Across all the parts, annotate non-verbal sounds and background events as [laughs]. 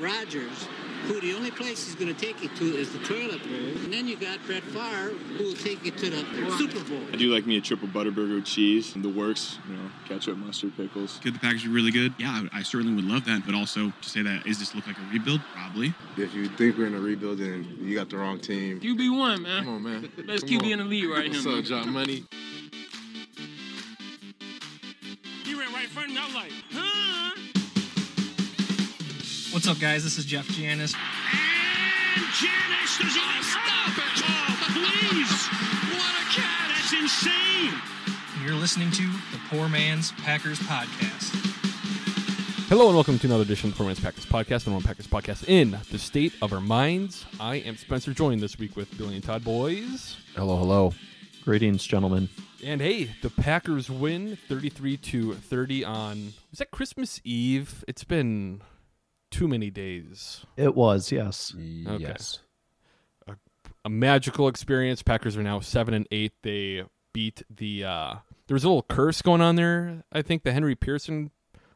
Rodgers, who the only place he's going to take you to is the toilet bowl. And then you got Brett Favre, who will take you to the Super Bowl. I do like me a triple butterburger with cheese, the works, you know, ketchup, mustard, pickles. Could the package be really good? Yeah, I, I certainly would love that. But also to say that, is this look like a rebuild? Probably. If you think we're in a rebuild, then you got the wrong team. QB one, man. Come on, man. Best Come QB on. in the league right What's up, John Money? What's up, guys? This is Jeff Janis. And Janis, does he stop it? Oh, please! What a cat! That's insane. and You're listening to the Poor Man's Packers Podcast. Hello and welcome to another edition of the Poor Man's Packers Podcast, the one Packers podcast in the state of our minds. I am Spencer, joined this week with Billy and Todd Boys. Hello, hello. Greetings, gentlemen. And hey, the Packers win 33 to 30 on was that Christmas Eve? It's been too many days. It was, yes. Yes. A magical experience. Packers are now 7 and 8. They beat the uh there was a little curse going on there. I think the Henry Pearson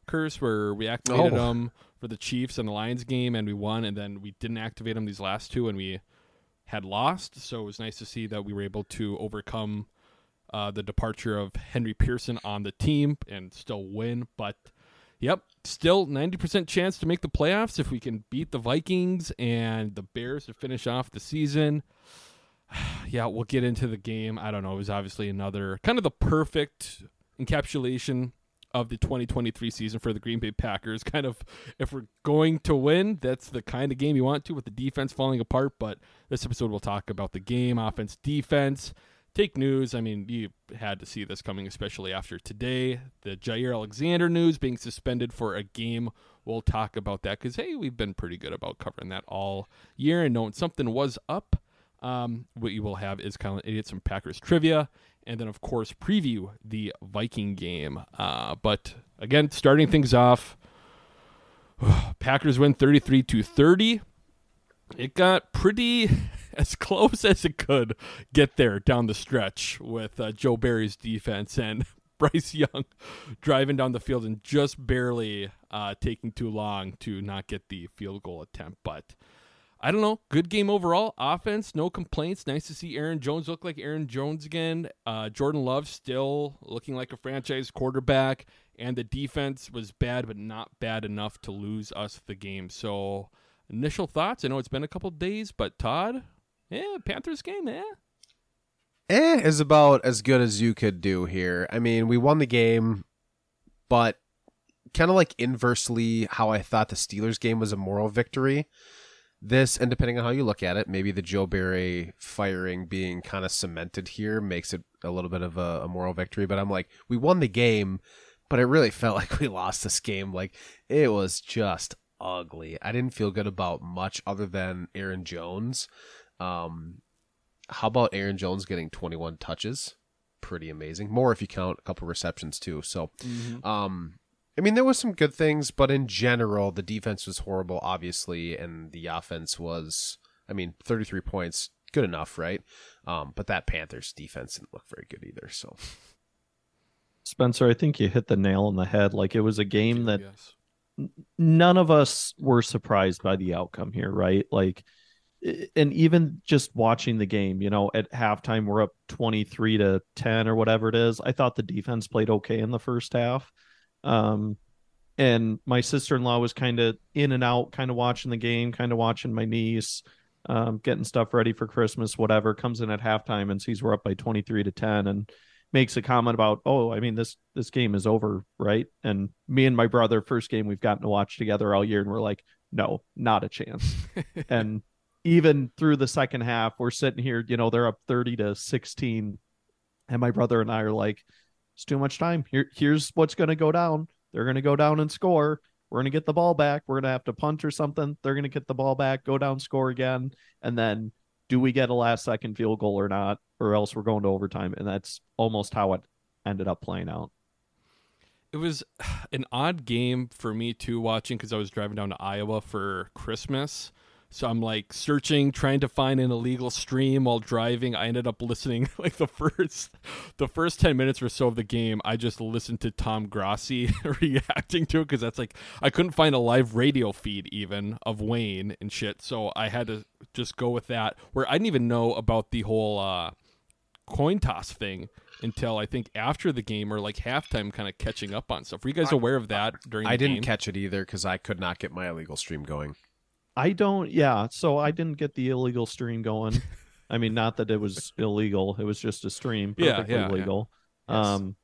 curse where we activated Oh. him for the Chiefs and the Lions game and we won and then we didn't activate him these last two and we had lost. So it was nice to see that we were able to overcome uh, the departure of Henry Pearson on the team and still win. But yep, still 90% chance to make the playoffs if we can beat the Vikings and the Bears to finish off the season. [sighs] yeah, we'll get into the game. I don't know. It was obviously another kind of the perfect encapsulation of the 2023 season for the Green Bay Packers. [laughs] Kind of, if we're going to win, that's the kind of game you want to with the defense falling apart. But this episode we'll talk about the game, offense, defense, take news. I mean, you had to see this coming, especially after today. The Jaire Alexander news being suspended for a game. We'll talk about that because, hey, we've been pretty good about covering that all year and knowing something was up. Um, what you will have is kind of idiots and Packers trivia, and then of course preview the Viking game. Uh, but again, starting things off, [sighs] Packers win thirty three to thirty. It got pretty [laughs] [laughs] as close as it could get there down the stretch with uh, Joe Barry's defense and [laughs] Bryce Young driving down the field and just barely uh, taking too long to not get the field goal attempt, but. I don't know. Good game overall. Offense, no complaints. Nice to see Aaron Jones look like Aaron Jones again. Uh, Jordan Love still looking like a franchise quarterback. And the defense was bad, but not bad enough to lose us the game. So, initial thoughts. I know it's been a couple days, but Todd, yeah, Panthers game, eh? Eh is about as good as you could do here. I mean, we won the game, but kind of like inversely how I thought the Steelers game was a moral victory. This, and depending on how you look at it, maybe the Joe Barry firing being kind of cemented here makes it a little bit of a, a moral victory. But I'm like, we won the game, but it really [laughs] felt like we lost this game. Like, it was just ugly. I didn't feel good about much other than Aaron Jones. Um, how about Aaron Jones getting 21 touches? Pretty amazing. More if you count a couple receptions too. So, um, I mean, there was some good things, but in general, the defense was horrible, obviously, and the offense was, I mean, 33 points, good enough, right? Um, but that Panthers defense didn't look very good either. So, Spencer, I think you hit the nail on the head. Like it was a game that Yes. none of us were surprised by the outcome here, right? Like, i- and even just watching the game, you know, at halftime, we're up 23 to 10 or whatever it is. I thought the defense played okay in the first half. Um, and my sister in law was kind of in and out, kind of watching the game, kind of watching my niece, um, getting stuff ready for Christmas, whatever. Comes in at halftime and sees we're up by 23 to 10 and makes a comment about, oh, I mean, this this game is over, right? And me and my brother, first game we've gotten to watch together all year, and we're like, no, not a chance. [laughs] and even through the second half, we're sitting here, you know, they're up 30 to 16. And my brother and I are like, it's too much time. Here, here's what's going to go down. They're going to go down and score. We're going to get the ball back. We're going to have to punt or something. They're going to get the ball back, go down, score again. And then do we get a last second field goal or not? Or else we're going to overtime. And that's almost how it ended up playing out. It was [sighs] an odd game for me too, watching because I was driving down to Iowa for Christmas. So I'm like searching, trying to find an illegal stream while driving. I ended up listening [laughs] like the first the first 10 minutes or so of the game. I just listened to Tom Grossi [laughs] reacting to it because that's like I couldn't find a live radio feed even of Wayne and shit. So I had to just go with that. Where I didn't even know about the whole uh, coin toss thing until I think after the game or like halftime, kind of catching up on stuff. Were you guys aware of that during? I didn't game? catch it either because I could not get my illegal stream going. I don't. Yeah, so I didn't get the illegal stream going. I mean, not that it was [laughs] illegal; it was just a stream, Yeah, perfectly yeah, yeah. legal. Yes. Um,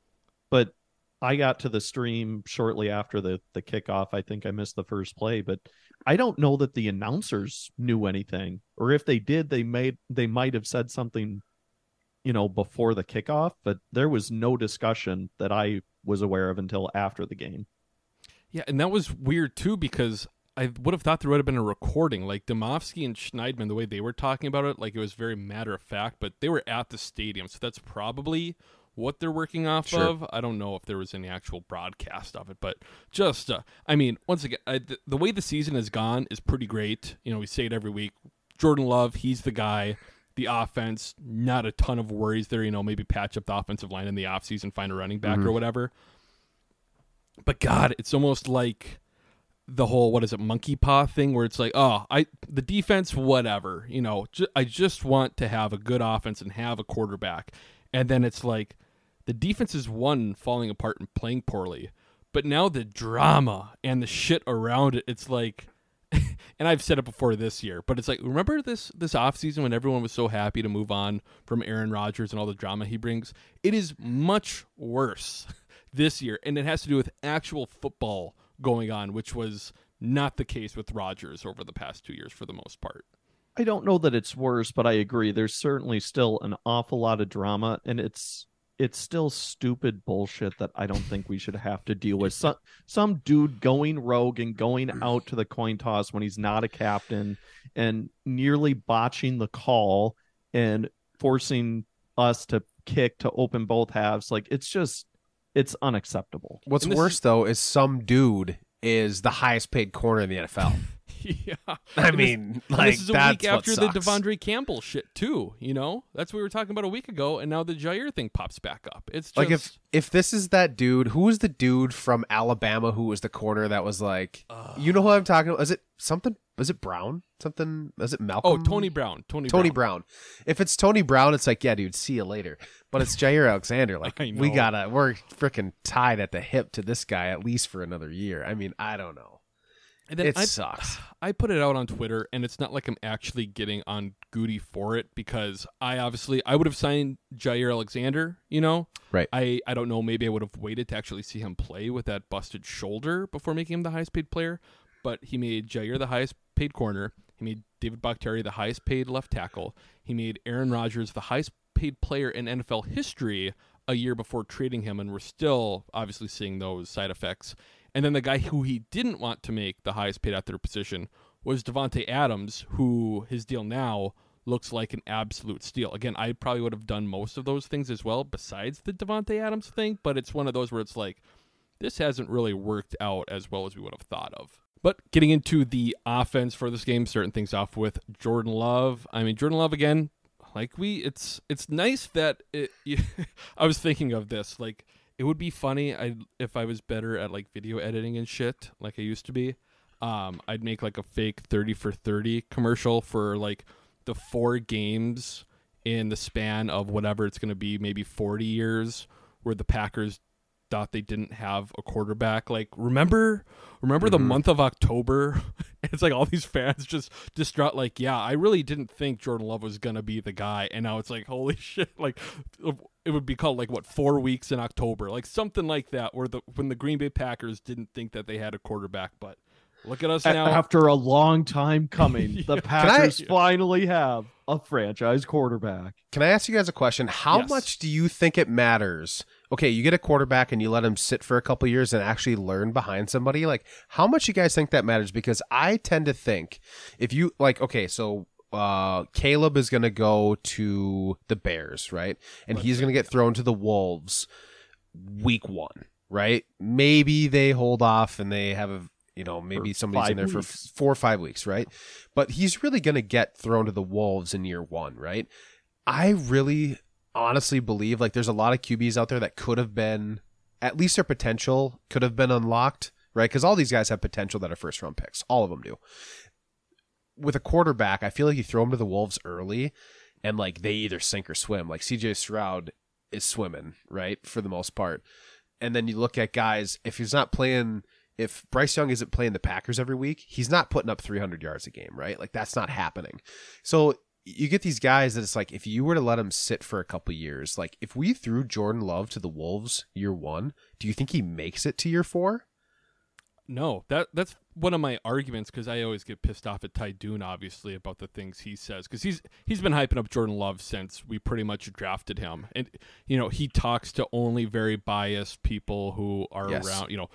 but I got to the stream shortly after the the kickoff. I think I missed the first play, but I don't know that the announcers knew anything, or if they did, they made they might have said something, you know, before the kickoff. But there was no discussion that I was aware of until after the game. Yeah, and that was weird too because I would have thought there would have been a recording. Like Demovsky and Schneidman, the way they were talking about it, like it was very matter of fact, but they were at the stadium, so that's probably what they're working off Sure. of. I don't know if there was any actual broadcast of it, but just, uh, I mean, once again, I, the, the way the season has gone is pretty great. You know, we say it every week. Jordan Love, he's the guy. The offense, not a ton of worries there. You know, maybe patch up the offensive line in the offseason, find a running back or whatever. But God, it's almost like the whole what is it monkey paw thing where it's like oh i the defense whatever you know i just want to have a good offense and have a quarterback. And then it's like the defense is one falling apart and playing poorly but now the drama and the shit around it it's like [laughs] and i've said it before this year but it's like remember this this offseason when everyone was so happy to move on from aaron rodgers and all the drama he brings? It is much worse [laughs] this year and it has to do with actual football going on which was not the case with rodgers over the past two years for the most part I don't know that it's worse, but I agree. There's certainly still an awful lot of drama, and it's it's still stupid bullshit that I don't think we should have to deal with. Some some dude going rogue and going out to the coin toss when he's not a captain, and nearly botching the call and forcing us to kick to open both halves. Like it's just it's unacceptable. What's this worse though is some dude is the highest paid corner in the NFL. [laughs] yeah I And mean, and like this is a that's week after the. De'Vondre Campbell shit too. You know, that's what we were talking about a week ago, and now the Jaire thing pops back up. It's just, Like if if this is that dude, who was the dude from Alabama who was the corner that was like, you know who I'm talking about? Is it something? Was it Brown? Something? Was it Malcolm? oh Tony Brown, Tony Tony Brown. Brown. If it's Tony Brown, it's like, yeah, dude, see you later. But it's Jaire Alexander. [laughs] Like we gotta, we're freaking tied at the hip to this guy at least for another year. I mean, I don't know. And then It I, sucks. [sighs] I put it out on Twitter, and it's not like I'm actually getting on Gutey for it because I obviously I would have signed Jaire Alexander. You know, Right. I I don't know. Maybe I would have waited to actually see him play with that busted shoulder before making him the highest paid player. But he made Jaire the highest paid corner. He made David Bakhtiari the highest paid left tackle. He made Aaron Rodgers the highest paid player in NFL history a year before trading him, and we're still obviously seeing those side effects. And then the guy who he didn't want to make the highest paid at their position was Davante Adams, who his deal now looks like an absolute steal. Again, I probably would have done most of those things as well, besides the Davante Adams thing. But it's one of those where it's like this hasn't really worked out as well as we would have thought of. But getting into the offense for this game, starting things off with Jordan Love. I mean, Jordan Love again. Like we, it's it's nice that it. [laughs] I was thinking of this. Like it would be funny I if I was better at like video editing and shit, like I used to be. Um, I'd make like a fake thirty for thirty commercial for like the four games in the span of whatever it's going to be, maybe forty years, where the Packers thought they didn't have a quarterback. Like remember remember the mm-hmm. month of October? [laughs] it's like all these fans just distraught. Like, yeah, I really didn't think Jordan Love was going to be the guy. And now it's like holy [laughs] shit, like it would be called like what 4 weeks in October, like something like that where the when the Green Bay Packers didn't think that they had a quarterback, but look at us now. After a long time coming, [laughs] the Packers I- finally have a franchise quarterback. Can I ask you guys a question? How Yes. much do you think it matters? Okay, you get a quarterback and you let him sit for a couple years and actually learn behind somebody. Like, how much you guys think that matters? Because I tend to think if you like, okay, so uh Caleb is going to go to the Bears, right? And he's going to get thrown to the Wolves week 1, right? Maybe they hold off and they have a You know, maybe somebody's in there for weeks. f- four or five weeks, right? But he's really going to get thrown to the wolves in year one, right? I really honestly believe like there's a lot of QBs out there that could have been at least their potential could have been unlocked, right? Because all these guys have potential that are first round picks. All of them do. With a quarterback, I feel like you throw him to the wolves early, and like they either sink or swim. Like CJ Stroud is swimming, right, for the most part. And then you look at guys, if he's not playing, if Bryce Young isn't playing the Packers every week, he's not putting up 300 yards a game, right? Like that's not happening. So you get these guys that it's like, if you were to let him sit for a couple years, like if we threw Jordan Love to the Wolves year one, do you think he makes it to year four? No, that that's one of my arguments because I always get pissed off at Ty Dunne, obviously, about the things he says because he's he's been hyping up Jordan Love since we pretty much drafted him, and you know he talks to only very biased people who are Yes. around. You know,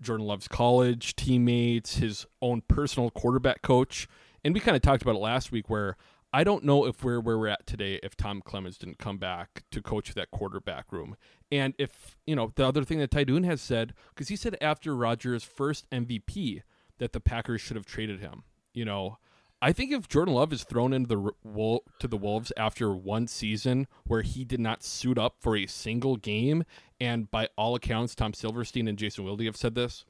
Jordan Love's college teammates, his own personal quarterback coach, and we kind of talked about it last week where. I don't know if we're where we're at today if Tom Clements didn't come back to coach that quarterback room. And if, you know, the other thing that Ty Tydoon has said, because he said after Rodgers' first MVP that the Packers should have traded him. You know, I think if Jordan Love is thrown into the to the Wolves after one season where he did not suit up for a single game, and by all accounts, Tom Silverstein and Jason Wilde have said this,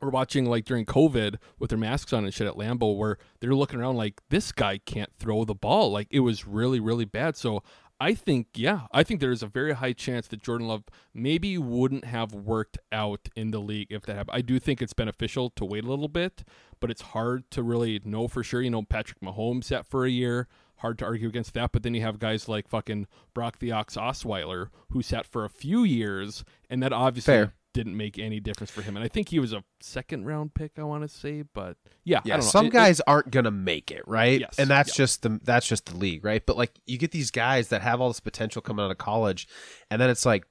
we're watching like during COVID with their masks on and shit at Lambeau where they're looking around like this guy can't throw the ball. Like it was really, really bad. So I think, yeah, I think there is a very high chance that Jordan Love maybe wouldn't have worked out in the league if that happened. I do think it's beneficial to wait a little bit, but it's hard to really know for sure. You know, Patrick Mahomes sat for a year. Hard to argue against that, but then you have guys like fucking Brock the Ox Osweiler who sat for a few years, and that obviously Fair. didn't make any difference for him. And I think he was a second round pick, I want to say, but yeah, I Yeah, don't know. some It- it- guys aren't gonna make it, right? Yes, and that's yeah. just the that's just the league, right? But like you get these guys that have all this potential coming out of college, and then it's like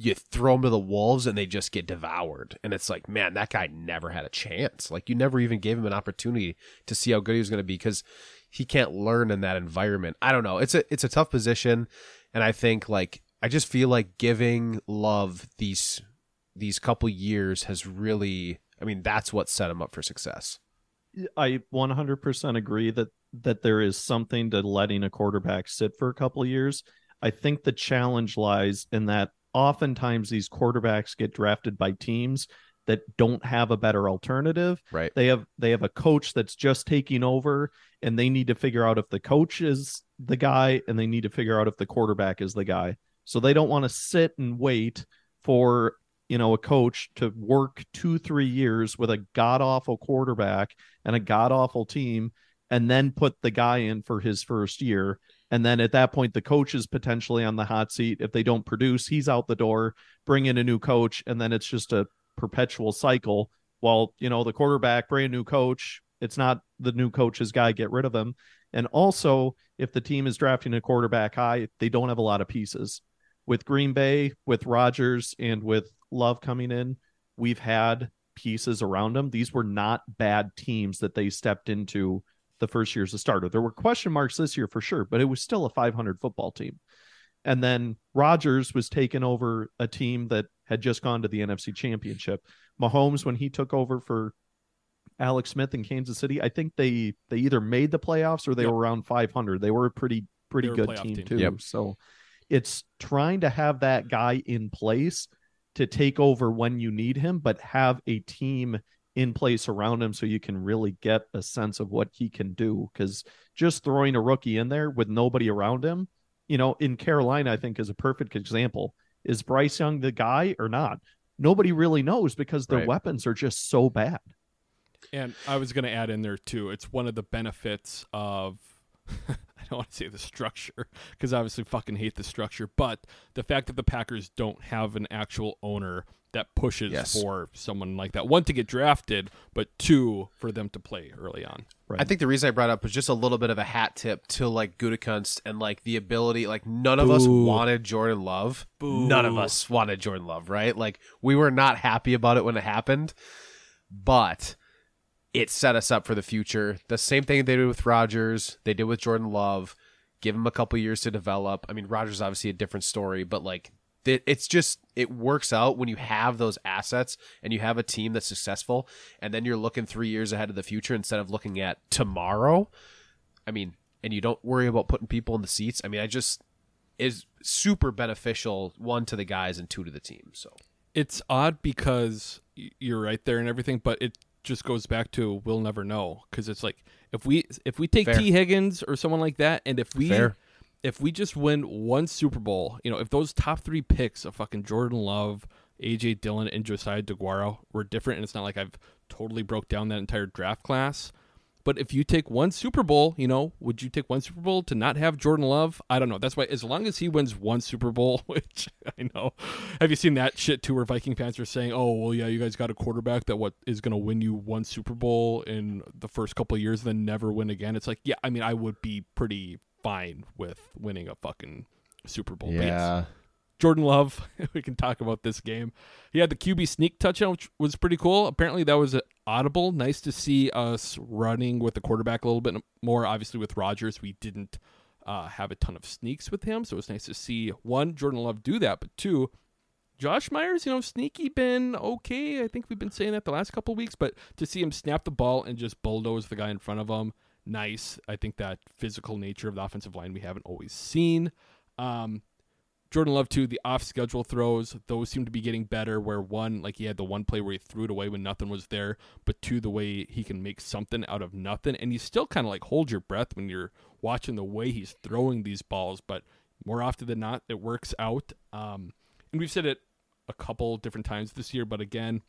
you throw them to the wolves and they just get devoured, and it's like, man, that guy never had a chance. Like you never even gave him an opportunity to see how good he was going to be because he can't learn in that environment. I don't know. It's a it's a tough position, and I think like I just feel like giving love these these couple years has really. I mean, that's what set him up for success. I 100% agree that that there is something to letting a quarterback sit for a couple years. I think the challenge lies in that oftentimes these quarterbacks get drafted by teams that don't have a better alternative. Right. They have they have a coach that's just taking over and they need to figure out if the coach is the guy and they need to figure out if the quarterback is the guy. So they don't want to sit and wait for you know a coach to work two three years with a god awful quarterback and a god awful team and then put the guy in for his first year and then at that point the coach is potentially on the hot seat if they don't produce he's out the door bring in a new coach and then it's just a perpetual cycle while you know the quarterback brand new coach it's not the new coach's guy get rid of him and also if the team is drafting a quarterback high they don't have a lot of pieces with Green Bay, with Rodgers, and with Love coming in, we've had pieces around them. These were not bad teams that they stepped into the first year as a starter. There were question marks this year for sure, but it was still a 500 football team. And then Rodgers was taking over a team that had just gone to the NFC Championship. Mahomes, when he took over for Alex Smith in Kansas City, I think they they either made the playoffs or they Yep. were around 500. They were a pretty pretty They were a good team, team. too. Yep. So it's trying to have that guy in place to take over when you need him, but have a team in place around him so you can really get a sense of what he can do. Because just throwing a rookie in there with nobody around him, you know, in Carolina, I think is a perfect example. Is Bryce Young the guy or not? Nobody really knows because their Right. weapons are just so bad. And I was going to add in there too. It's one of the benefits of [laughs] I don't want to say the structure because I obviously fucking hate the structure, but the fact that the Packers don't have an actual owner that pushes Yes. for someone like that. One to get drafted, but two for them to play early on. Right. I think the reason I brought up was just a little bit of a hat tip to like Gutekunst and like the ability. Like none of us wanted Jordan Love. Boo. None of us wanted Jordan Love, right? Like we were not happy about it when it happened, but it set us up for the future. The same thing they did with Rodgers they did with Jordan Love. Give him a couple years to develop. I mean, Rodgers is obviously a different story, but like it's just it works out when you have those assets and you have a team that's successful, and then you're looking three years ahead of the future instead of looking at tomorrow. I mean, and you don't worry about putting people in the seats. I mean, I just is super beneficial one to the guys and two to the team. So it's odd because you're right there and everything, but it just goes back to we'll never know because it's like if we if we take Fair. Tee Higgins or someone like that, and if we Fair. If we just win one Super Bowl, you know, if those top three picks of fucking Jordan Love, AJ Dillon, and Josiah Deguara were different, and it's not like I've totally broke down that entire draft class. But if you take one Super Bowl, you know, would you take one Super Bowl to not have Jordan Love? I don't know. That's why, as long as he wins one Super Bowl, [laughs] which I know, have you seen that shit too? Where Viking fans are saying, "Oh, well, yeah, you guys got a quarterback that what is going to win you one Super Bowl in the first couple of years, then never win again." It's like, yeah, I mean, I would be pretty fine with winning a fucking Super Bowl. Yes, Jordan Love, [laughs] we can talk about this game. He had the QB sneak touchdown, which was pretty cool. Apparently, that was audible. Nice to see us running with the quarterback a little bit more. Obviously, with Rodgers, we didn't uh, have a ton of sneaks with him, so it was nice to see one Jordan Love do that. But two, Josh Myers, you know, sneaky been okay. I think we've been saying that the last couple weeks, but to see him snap the ball and just bulldoze the guy in front of him, nice. I think that physical nature of the offensive line we haven't always seen. Um, Jordan Love too. The off schedule throws, those seem to be getting better. Where one, like he had the one play where he threw it away when nothing was there, but two, the way he can make something out of nothing, and you still kind of like hold your breath when you're watching the way he's throwing these balls. But more often than not, it works out. Um, and we've said it a couple different times this year, but again,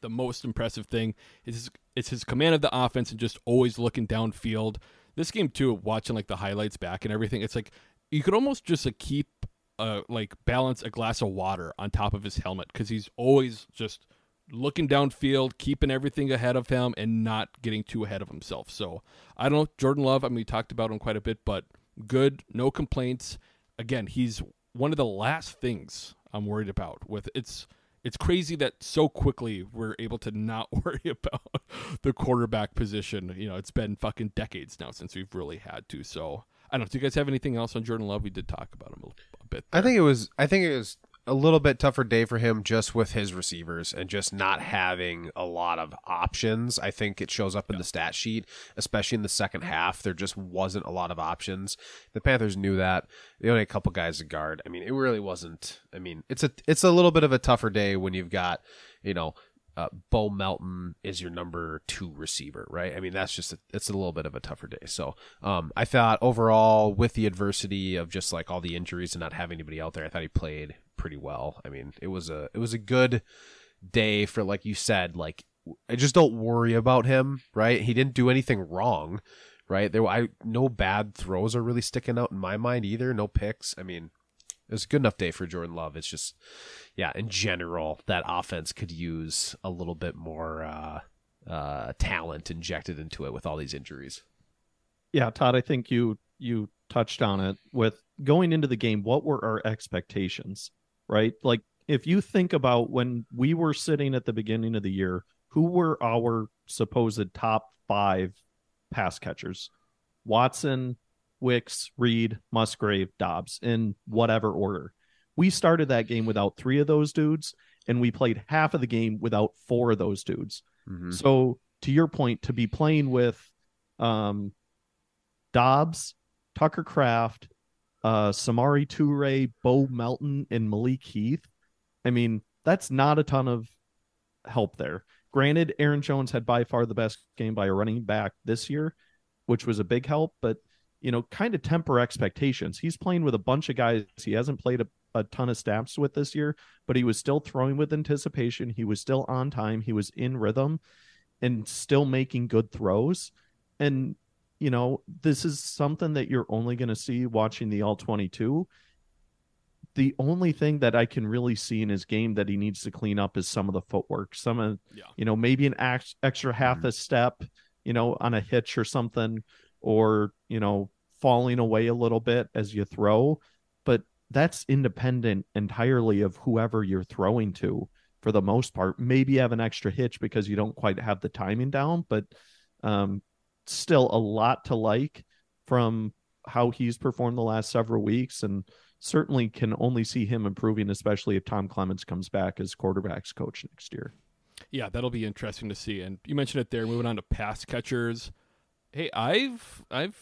the most impressive thing is his, it's his command of the offense and just always looking downfield. This game too, watching like the highlights back and everything, it's like you could almost just like keep uh, like balance a glass of water on top of his helmet because he's always just looking downfield, keeping everything ahead of him, and not getting too ahead of himself. So I don't know Jordan Love. I mean, we talked about him quite a bit, but good, no complaints. Again, he's one of the last things I'm worried about. With it's it's crazy that so quickly we're able to not [laughs] worry about the quarterback position. You know, it's been fucking decades now since we've really had to. So I don't know. Do you guys have anything else on Jordan Love? We did talk about him a, a bit. I think it was. I think it was a little bit tougher day for him just with his receivers and just not having a lot of options. I think it shows up in the stat sheet, especially in the second half. There just wasn't a lot of options. The Panthers knew that. They only had a couple guys to guard. I mean, it really wasn't. I mean, it's a it's a little bit of a tougher day when you've got you know uh, Bo Melton is your number two receiver, right? I mean, that's just a, it's a little bit of a tougher day. So, um, I thought overall with the adversity of just like all the injuries and not having anybody out there, I thought he played pretty well. I mean, it was a it was a good day for like you said, like I just don't worry about him, right? He didn't do anything wrong, right? There, I no bad throws are really sticking out in my mind either. No picks. I mean, it was a good enough day for Jordan Love. It's just, yeah, in general, that offense could use a little bit more uh, uh, talent injected into it with all these injuries. Yeah, Todd, I think you you touched on it with going into the game. What were our expectations, right? Like, if you think about when we were sitting at the beginning of the year, who were our supposed top five pass catchers? Watson, Wicks, Reed, Musgrave, Dobbs, in whatever order. We started that game without three of those dudes, and we played half of the game without four of those dudes. Mhm. So, to your point, to be playing with um, Dobbs, Tucker Kraft, uh, Samori Toure, Bo Melton, and Malik Heath, I mean, that's not a ton of help there. Granted, Aaron Jones had by far the best game by a running back this year, which was a big help, but you know, kind of temper expectations. He's playing with a bunch of guys he hasn't played a, a ton of snaps with this year, but he was still throwing with anticipation. He was still on time. He was in rhythm and still making good throws. And, you know, this is something that you're only going to see watching the All 22. The only thing that I can really see in his game that he needs to clean up is some of the footwork, some of, Yeah. you know, maybe an act, extra half mm-hmm. a step, you know, on a hitch or something, or, you know, falling away a little bit as you throw. But that's independent entirely of whoever you're throwing to for the most part. Maybe you have an extra hitch because you don't quite have the timing down, but um, still a lot to like from how he's performed the last several weeks. And, certainly can only see him improving, especially if Tom Clements comes back as quarterbacks coach next year. Yeah, that'll be interesting to see. And you mentioned it there. Moving on to pass catchers. Hey, I've I've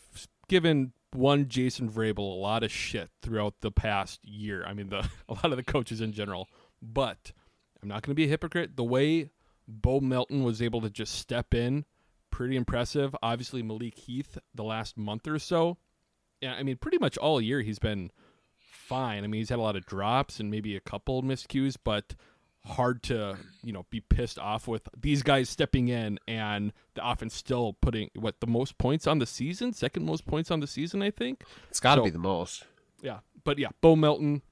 given one Jason Vrabel a lot of shit throughout the past year. I mean, the [laughs] a lot of the coaches in general. But I'm not going to be a hypocrite. The way Bo Melton was able to just step in, pretty impressive. Obviously, Malik Heath the last month or so. Yeah, I mean, pretty much all year he's been fine. I mean, he's had a lot of drops and maybe a couple miscues, but hard to you know be pissed off with these guys stepping in and the offense still putting what the most points on the season, second most points on the season, I think. It's got to So- be the most. Yeah, but yeah, Bo Melton.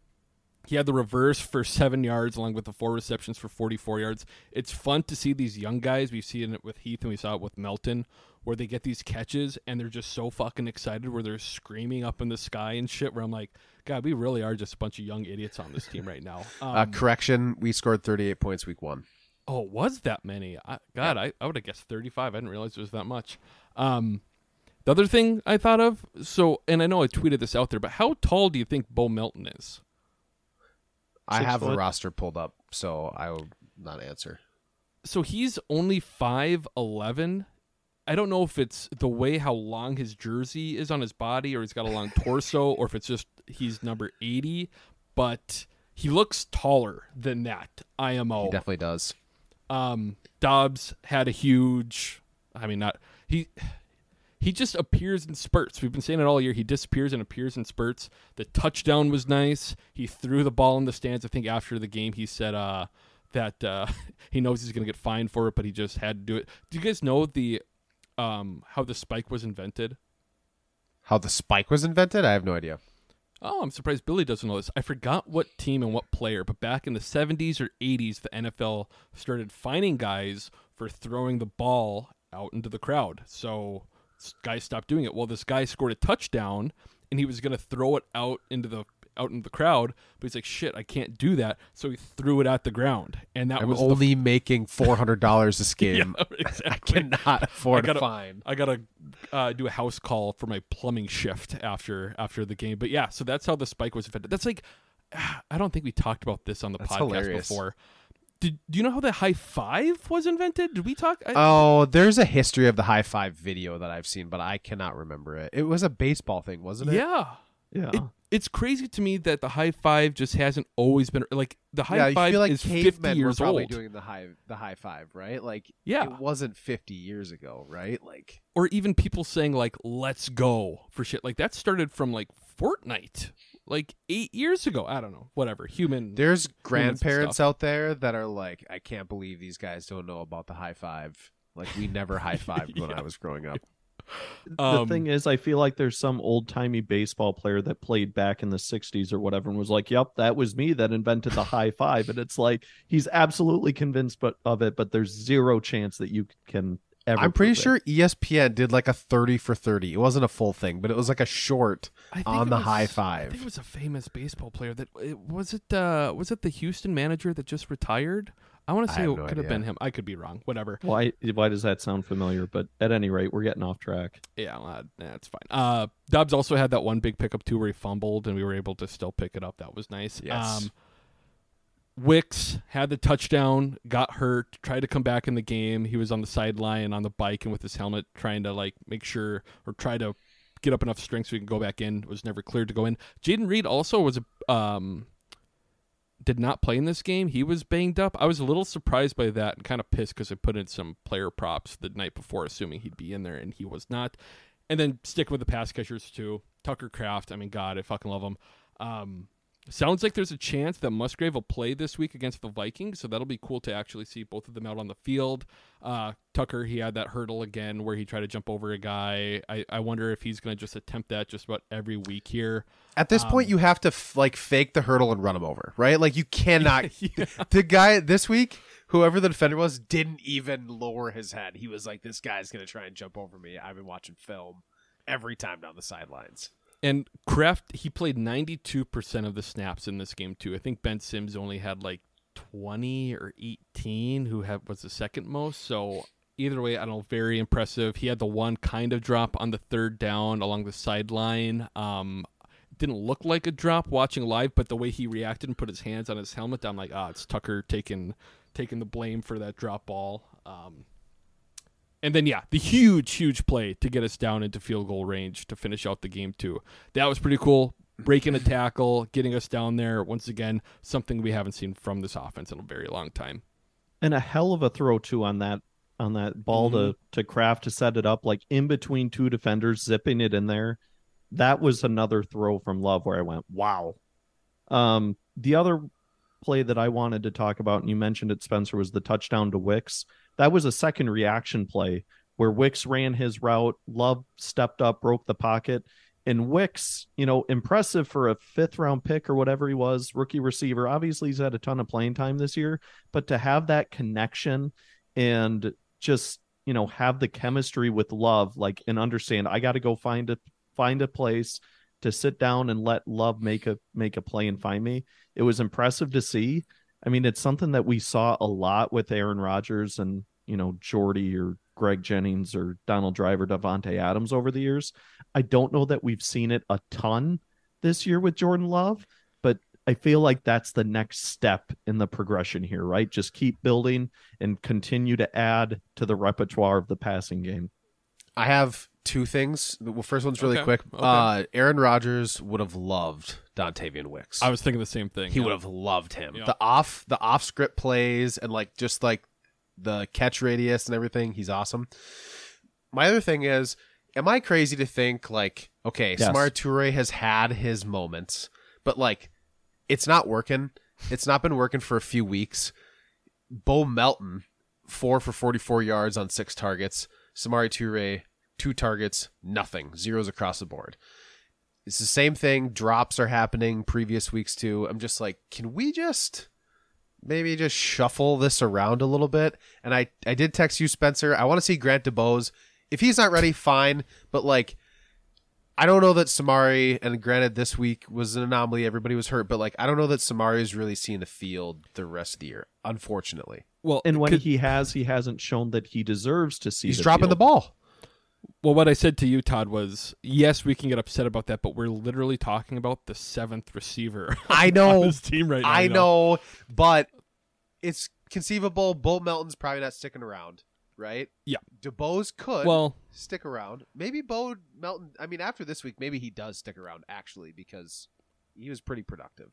He had the reverse for seven yards, along with the four receptions for 44 yards. It's fun to see these young guys. We've seen it with Heath and we saw it with Melton, where they get these catches and they're just so fucking excited, where they're screaming up in the sky and shit. Where I'm like, God, we really are just a bunch of young idiots on this team right now. [laughs] Um, uh, correction, we scored 38 points week one. Oh, it was that many? I, God, I, I would have guessed 35. I didn't realize it was that much. Um, the other thing I thought of, so, and I know I tweeted this out there, but how tall do you think Bo Melton is? I Six have the roster pulled up, so I will not answer. So he's only 5'11. I don't know if it's the way how long his jersey is on his body or he's got a long torso or if it's just he's number 80, but he looks taller than that IMO. He definitely does. um Dobbs had a huge I mean not he he just appears in spurts. We've been saying it all year. He disappears and appears in spurts. The touchdown was nice. He threw the ball in the stands. I think after the game he said uh that uh [laughs] he knows he's going to get fined for it, but he just had to do it. Do you guys know the um how the spike was invented? How the spike was invented? I have no idea. Oh, I'm surprised Billy doesn't know this. I forgot what team and what player, but back in the 70s or 80s, the NFL started fining guys for throwing the ball out into the crowd. So guys stopped doing it. Well, this guy scored a touchdown, and he was going to throw it out into the out into the crowd, but he's like, "Shit, I can't do that." So he threw it at the ground, and that I'm was only making four hundred dollars this [laughs] game. Yeah, [laughs] I exactly. cannot afford I gotta, a fine. I gotta uh, do a house call for my plumbing shift after after the game. But yeah, so that's how the spike was invented. That's like, [sighs] I don't think we talked about this on the That's podcast hilarious. before. Did do you know how the high five was invented? Did we talk? I, Oh, there's a history of the high five video that I've seen, but I cannot remember it. It was a baseball thing, wasn't it? yeah. Yeah. It, it's crazy to me that the high five just hasn't always been like the high yeah, five feel like is cavemen fifty were years probably old, doing the high the high five, right? Like, Yeah. it wasn't 50 years ago, right? Like, or even people saying like "Let's go" for shit. Like that started from like Fortnite, like eight years ago. I don't know, whatever. Human. there's grandparents out there that are like, I can't believe these guys don't know about the high five. Like, we never high fived [laughs] when I was growing up. Um, the thing is, I feel like there's some old timey baseball player that played back in the 60s or whatever and was like, Yep, that was me that invented the high five. And it's like he's absolutely convinced but, of it, but there's zero chance that you can ever. I'm pretty prove it. sure E ESPN did like a 30 for 30. It wasn't a full thing, but it was like a short on the was- high I think it was a famous baseball player that it, was it. Uh, was it the Houston manager that just retired? I want to say it no could have been him. I could be wrong. Whatever. Why, why does that sound familiar? But at any rate, we're getting off track. Yeah, well, uh, that's fine. Uh, Dobbs also had that one big pickup too, where he fumbled, and we were able to still pick it up. That was nice. Yes. Um, Wicks had the touchdown, got hurt, tried to come back in the game. He was on the sideline on the bike and with his helmet, trying to like make sure or try to get up enough strength so he can go back in. Was never cleared to go in. Jayden Reed also was a um did not play in this game. He was banged up. I was a little surprised by that and kind of pissed because I put in some player props the night before, assuming he'd be in there, and he was not. And then stick with the pass catchers too. Tucker Kraft. I mean, God, I fucking love him. Um, sounds like there's a chance that Musgrave will play this week against the Vikings, so that'll be cool to actually see both of them out on the field. Uh, Tucker, he had that hurdle again where he tried to jump over a guy. I, I wonder if he's going to just attempt that just about every week here. At this Um, point, you have to f- like fake the hurdle and run him over, right? Like you cannot. [laughs] Yeah. [laughs] The guy this week, whoever the defender was, didn't even lower his head. He was like, "This guy's gonna try and jump over me." I've been watching film every time down the sidelines. And Kraft, he played 92% of the snaps in this game, too. I think Ben Sims only had like 20 or 18, who have, was the second most. So, either way, I don't know, very impressive. He had the one kind of drop on the third down along the sideline. Um, didn't look like a drop watching live, but the way he reacted and put his hands on his helmet, I'm like, ah, it's Tucker taking taking the blame for that drop ball. Um, and then yeah, the huge, huge play to get us down into field goal range to finish out the game too. That was pretty cool. Breaking a tackle, getting us down there once again, something we haven't seen from this offense in a very long time. and a hell of a throw too on that on that ball to to Kraft to set it up like in between two defenders zipping it in there that was another throw from love where i went wow um the other play that i wanted to talk about and you mentioned it spencer was the touchdown to wicks that was a second reaction play where wicks ran his route love stepped up broke the pocket and Wicks, you know, impressive for a fifth round pick or whatever he was, rookie receiver. Obviously, he's had a ton of playing time this year, but to have that connection and just, you know, have the chemistry with love, like, and understand I got to go find a find a place to sit down and let love make a make a play and find me. It was impressive to see. I mean, it's something that we saw a lot with Aaron Rodgers and, you know, Jordy or Greg Jennings or Donald Driver, Davante Adams over the years. I don't know that we've seen it a ton this year with Jordan Love, but I feel like that's the next step in the progression here, right? Just keep building and continue to add to the repertoire of the passing game. I have two things. The first one's really Okay, quick. okay. Uh, Aaron Rodgers would have loved Dontayvion Wicks. I was thinking the same thing. he yeah. would have loved him. Yeah. The off the off script plays and like just like the catch radius and everything. He's awesome. My other thing is, am I crazy to think like, okay, Yes. Samori Toure has had his moments, but like, it's not working. It's not been working for a few weeks. Bo Melton, four for forty-four yards on six targets. Samori Toure, two targets, nothing, zeros across the board. It's the same thing. Drops are happening previous weeks too. I'm just like, can we just maybe just shuffle this around a little bit? And I, I did text you, Spencer. I want to see Grant DuBose. If he's not ready, fine. But like, I don't know that Samori, and granted, this week was an anomaly. Everybody was hurt, but like, I don't know that Samori is really seeing the field the rest of the year. Unfortunately, well, And when could- he has, he hasn't shown that he deserves to see. he's the dropping field. the ball. Well, what I said to you, Todd, was yes, we can get upset about that, but we're literally talking about the seventh receiver. [laughs] I on know. this team right now. I you know, but it's conceivable. Bo Melton's probably not sticking around, right? Yeah. DuBose could Well, stick around. Maybe Bo Melton. I mean, after this week, maybe he does stick around actually because he was pretty productive.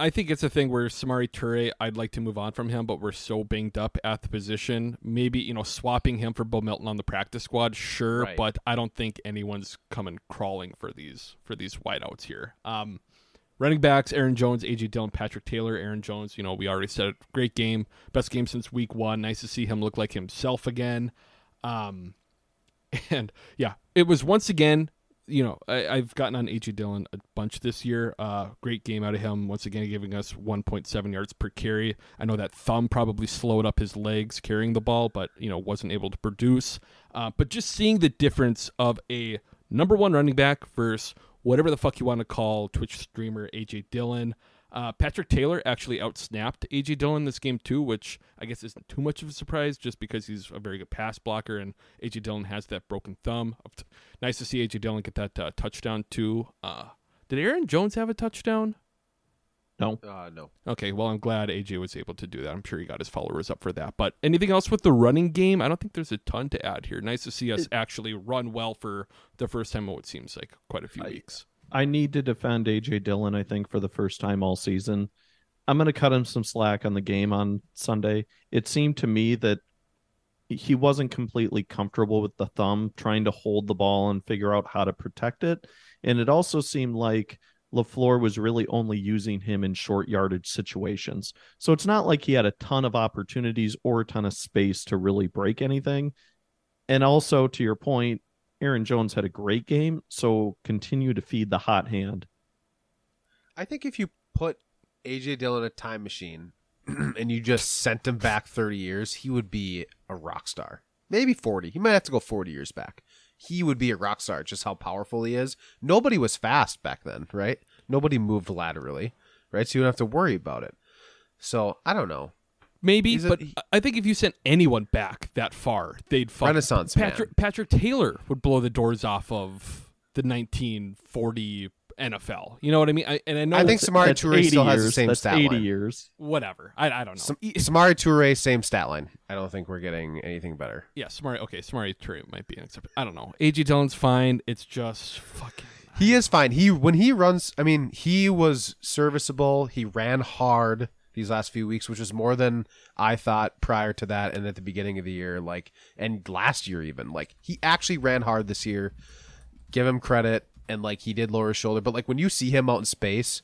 I think it's a thing where Samori Toure, I'd like to move on from him, but we're so banged up at the position. Maybe, you know, swapping him for Bo Melton on the practice squad, sure, Right. but I don't think anyone's coming crawling for these for these wideouts here. Um running backs, Aaron Jones, AJ Dillon, Patrick Taylor, Aaron Jones, you know, we already said it. Great game. Best game since week one. Nice to see him look like himself again. Um [laughs] and yeah, it was once again you know, I, I've gotten on AJ Dillon a bunch this year. Uh, great game out of him. Once again, giving us 1.7 yards per carry. I know that thumb probably slowed up his legs carrying the ball, but you know wasn't able to produce. Uh, but just seeing the difference of a number one running back versus whatever the fuck you want to call Twitch streamer AJ Dillon. Uh, Patrick Taylor actually outsnapped AJ Dillon this game too, which I guess isn't too much of a surprise, just because he's a very good pass blocker and AJ Dillon has that broken thumb. Nice to see AJ Dillon get that uh, touchdown too. Uh, did Aaron Jones have a touchdown? No, Uh, no. Okay, well I'm glad AJ was able to do that. I'm sure he got his followers up for that. But anything else with the running game? I don't think there's a ton to add here. Nice to see us actually run well for the first time in what seems like quite a few I- weeks. I need to defend AJ Dillon. I think for the first time all season, I'm going to cut him some slack on the game on Sunday. It seemed to me that he wasn't completely comfortable with the thumb, trying to hold the ball and figure out how to protect it. And it also seemed like LaFleur was really only using him in short yardage situations. So it's not like he had a ton of opportunities or a ton of space to really break anything. And also, to your point, Aaron Jones had a great game, so continue to feed the hot hand. I think if you put AJ Dillon in a time machine [clears throat] and you just sent him back 30 years, he would be a rock star. Maybe 40. He might have to go 40 years back. He would be a rock star, just how powerful he is. Nobody was fast back then, right? Nobody moved laterally, right? So you don't have to worry about it. So I don't know. Maybe, He's a- but he- I think if you sent anyone back that far, they'd fuck. Renaissance man. Patrick Patrick Taylor would blow the doors off of the 1940 NFL. You know what I mean? I, and I know I think Samori Toure 80 still has the same That's stat 80 line. years. whatever. I, I don't know. Sam- Samori Toure, same stat line. I don't think we're getting anything better. yeah, Samori. Okay, Samari Toure might be an exception. I don't know. AJ Dillon's fine. It's just fucking. He is fine. He when he runs, I mean, he was serviceable. He ran hard these last few weeks, which is more than I thought prior to that and at the beginning of the year, like and last year even. Like he actually ran hard this year. Give him credit and like he did lower his shoulder, but like when you see him out in space,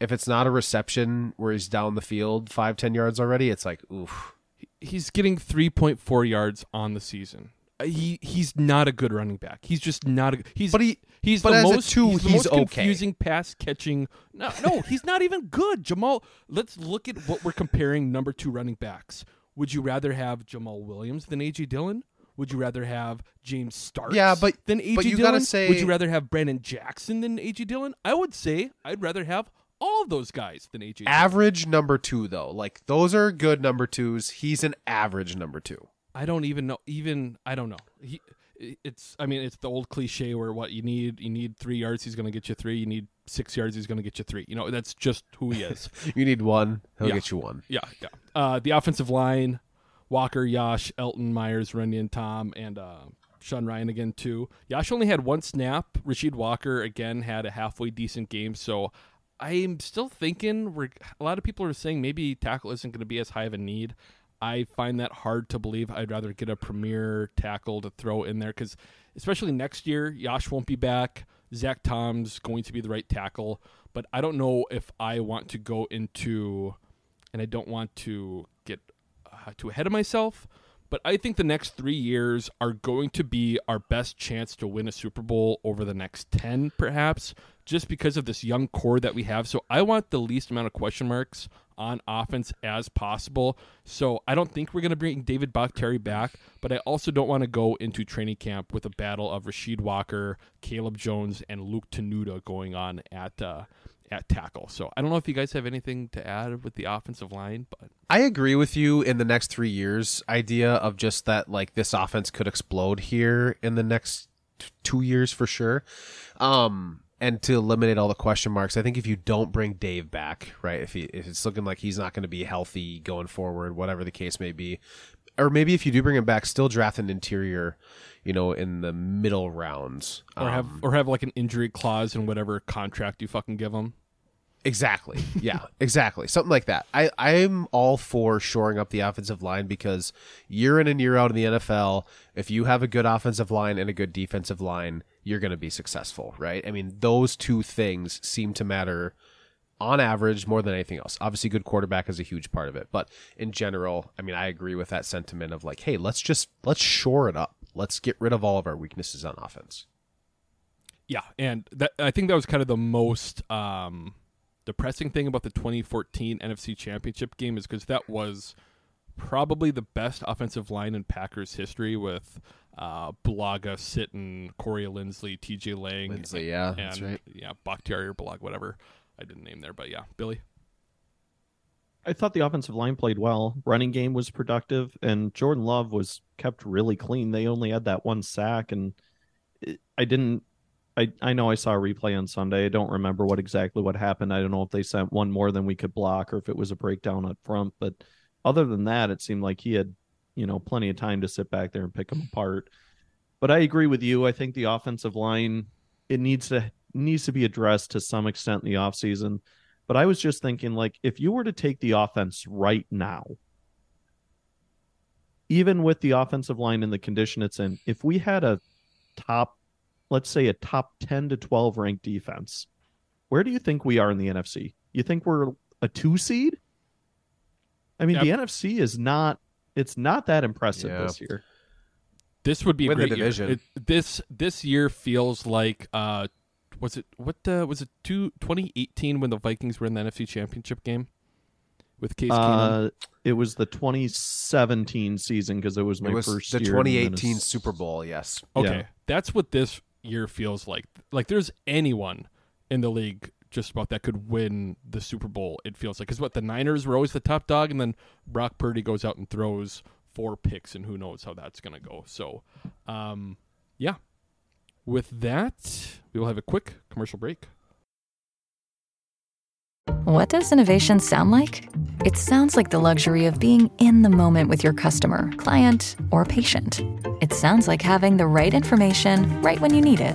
if it's not a reception where he's down the field five, ten yards already, it's like oof. He's getting 3.4 yards on the season. Uh, He he's not a good running back. He's just not a. He's But he- he's but the as a most two, he's, the most okay. confusing pass catching. No, no, he's not even good. Jamal, let's look at what we're comparing number two running backs. Would you rather have Jamaal Williams than AJ Dillon? Would you rather have James Starks Yeah, but- then AJ but you Dillon? gotta say- Would you rather have Brandon Jackson than AJ Dillon? I would say I'd rather have all of those guys than AJ. Dillon. Average number two though. Like those are good number twos. He's an average number two. I don't even know. Even I don't know. He, it's. I mean, it's the old cliche where what you need. You need three yards. He's going to get you three. You need six yards. He's going to get you three. You know, that's just who he is. [laughs] You need one, he'll Yeah. get you one. yeah, yeah. Uh, the offensive line: Walker, Yosh, Elgton, Myers, Runyan, Tom, and uh, Sean Rhyan again too. Yosh only had one snap. Rasheed Walker again had a halfway decent game. So I'm still thinking we're. A lot of people are saying maybe tackle isn't going to be as high of a need. I find that hard to believe. I'd rather get a premier tackle to throw in there because, especially next year, Yosh won't be back. Zach Tom's going to be the right tackle, but I don't know if I want to go into, and I don't want to get too ahead of myself. But I think the next three years are going to be our best chance to win a Super Bowl over the next 10, perhaps, just because of this young core that we have. So I want the least amount of question marks on offense as possible. So I don't think we're going to bring David Bakhtiari back, but I also don't want to go into training camp with a battle of Rasheed Walker, Caleb Jones, and Luke Tenuta going on at uh, at tackle. So I don't know if you guys have anything to add with the offensive line, but I agree with you in the next three years idea of just that like this offense could explode here in the next t- two years for sure. Um, and to eliminate all the question marks, I think if you don't bring Dave back, right, if he if it's looking like he's not going to be healthy going forward, whatever the case may be, or maybe if you do bring him back, still draft an interior, you know, in the middle rounds, or have Um, or have like an injury clause in whatever contract you fucking give them. Exactly. Yeah, [laughs] exactly. Something like that. I, I'm all for shoring up the offensive line because year in and year out in the NFL, if you have a good offensive line and a good defensive line, you're going to be successful, right? I mean, those two things seem to matter on average more than anything else. Obviously, good quarterback is a huge part of it, but in general, I mean, I agree with that sentiment of like, hey, let's just let's shore it up. Let's get rid of all of our weaknesses on offense. Yeah, and that I think that was kind of the most um, depressing thing about the 2014 NFC Championship game is because that was probably the best offensive line in Packers history with uh, Bulaga, Sitton, Corey Linsley, T.J. Lang, Linsley, yeah, and, that's right. yeah, Bakhtiari or Blag, whatever I didn't name there, but yeah, Billy. I thought the offensive line played well. Running game was productive, and Jordan Love was kept really clean. They only had that one sack, and I didn't. I I know I saw a replay on Sunday. I don't remember what exactly what happened. I don't know if they sent one more than we could block, or if it was a breakdown up front. But other than that, it seemed like he had, you know, plenty of time to sit back there and pick them apart. But I agree with you. I think the offensive line it needs to needs to be addressed to some extent in the offseason. But I was just thinking, like, if you were to take the offense right now, even with the offensive line in the condition it's in, if we had a top, let's say a top 10 to 12 ranked defense, where do you think we are in the NFC? You think we're a two seed? I mean, Yep. the NFC is not, it's not that impressive Yeah. this year. This would be a Win the great division. year. It, this this year feels like uh, was it what uh, was it two, 2018 when the Vikings were in the NFC Championship game with Case Keenum? Uh, it was the 2017 season because it was my it was first the year 2018 Minnesota. Super Bowl. Yes. Okay, Yeah. that's what this year feels like. Like there's anyone in the league just about that could win the Super Bowl. It feels like because what the Niners were always the top dog, and then Brock Purdy goes out and throws four picks, and who knows how that's gonna go. So, um, yeah. With that, we will have a quick commercial break. What does innovation sound like? It sounds like the luxury of being in the moment with your customer, client, or patient. It sounds like having the right information right when you need it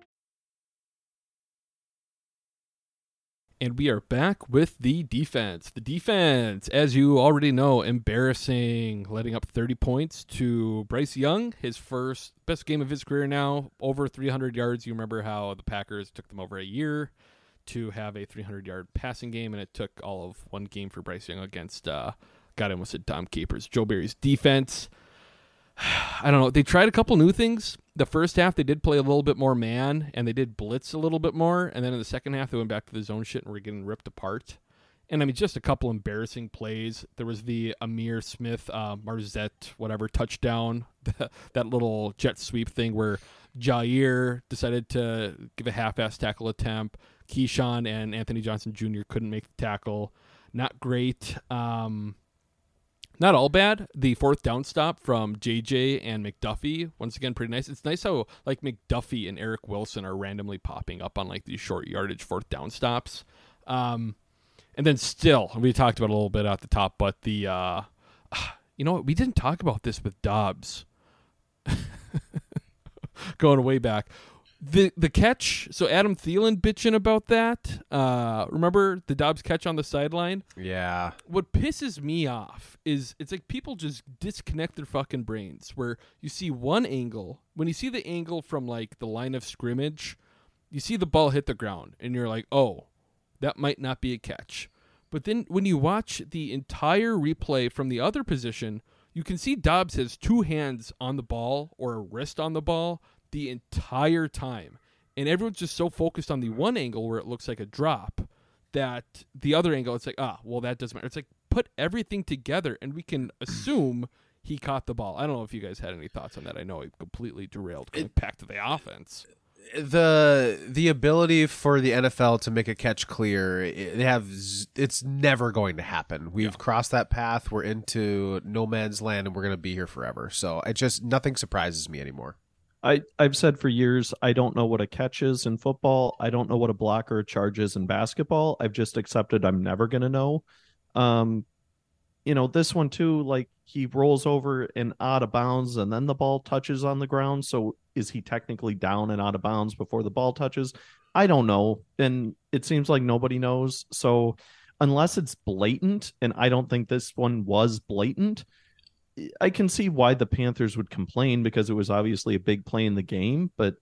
And we are back with the defense. The defense, as you already know, embarrassing, letting up 30 points to Bryce Young, his first best game of his career now, over 300 yards. You remember how the Packers took them over a year to have a 300 yard passing game, and it took all of one game for Bryce Young against, uh, God, almost said Dom Capers, Joe Barry's defense. I don't know. They tried a couple new things. The first half, they did play a little bit more man, and they did blitz a little bit more. And then in the second half, they went back to the zone shit and were getting ripped apart. And I mean, just a couple embarrassing plays. There was the Ihmir Smith, uh, Marsette, whatever touchdown, [laughs] that little jet sweep thing where Jaire decided to give a half-ass tackle attempt. Keisean and Anthony Johnson Jr. couldn't make the tackle. Not great. Um, not all bad. The fourth down stop from JJ and McDuffie, once again, pretty nice. It's nice how like McDuffie and Eric Wilson are randomly popping up on like these short yardage fourth down stops. Um, and then still, we talked about a little bit at the top, but the uh, [sighs] you know what? We didn't talk about this with Dobbs. [laughs] Going way back the the catch. So Adam Thielen bitching about that. Uh, remember the Dobbs catch on the sideline? Yeah. What pisses me off is it's like people just disconnect their fucking brains. Where you see one angle, when you see the angle from like the line of scrimmage, you see the ball hit the ground, and you're like, oh, that might not be a catch. But then when you watch the entire replay from the other position, you can see Dobbs has two hands on the ball or a wrist on the ball the entire time. And everyone's just so focused on the one angle where it looks like a drop that the other angle, it's like, ah, well, that doesn't matter. It's like put everything together and we can [clears throat] assume he caught the ball. I don't know if you guys had any thoughts on that. I know I completely derailed going back to the offense. The the ability for the NFL to make a catch clear, they have it's never going to happen. We've yeah. crossed that path. We're into no man's land, and we're going to be here forever. So it just nothing surprises me anymore. I, I've said for years, I don't know what a catch is in football. I don't know what a block or a charge is in basketball. I've just accepted I'm never going to know. Um, you know, this one too, like he rolls over and out of bounds and then the ball touches on the ground. So is he technically down and out of bounds before the ball touches? I don't know. And it seems like nobody knows. So unless it's blatant, and I don't think this one was blatant, I can see why the Panthers would complain because it was obviously a big play in the game, but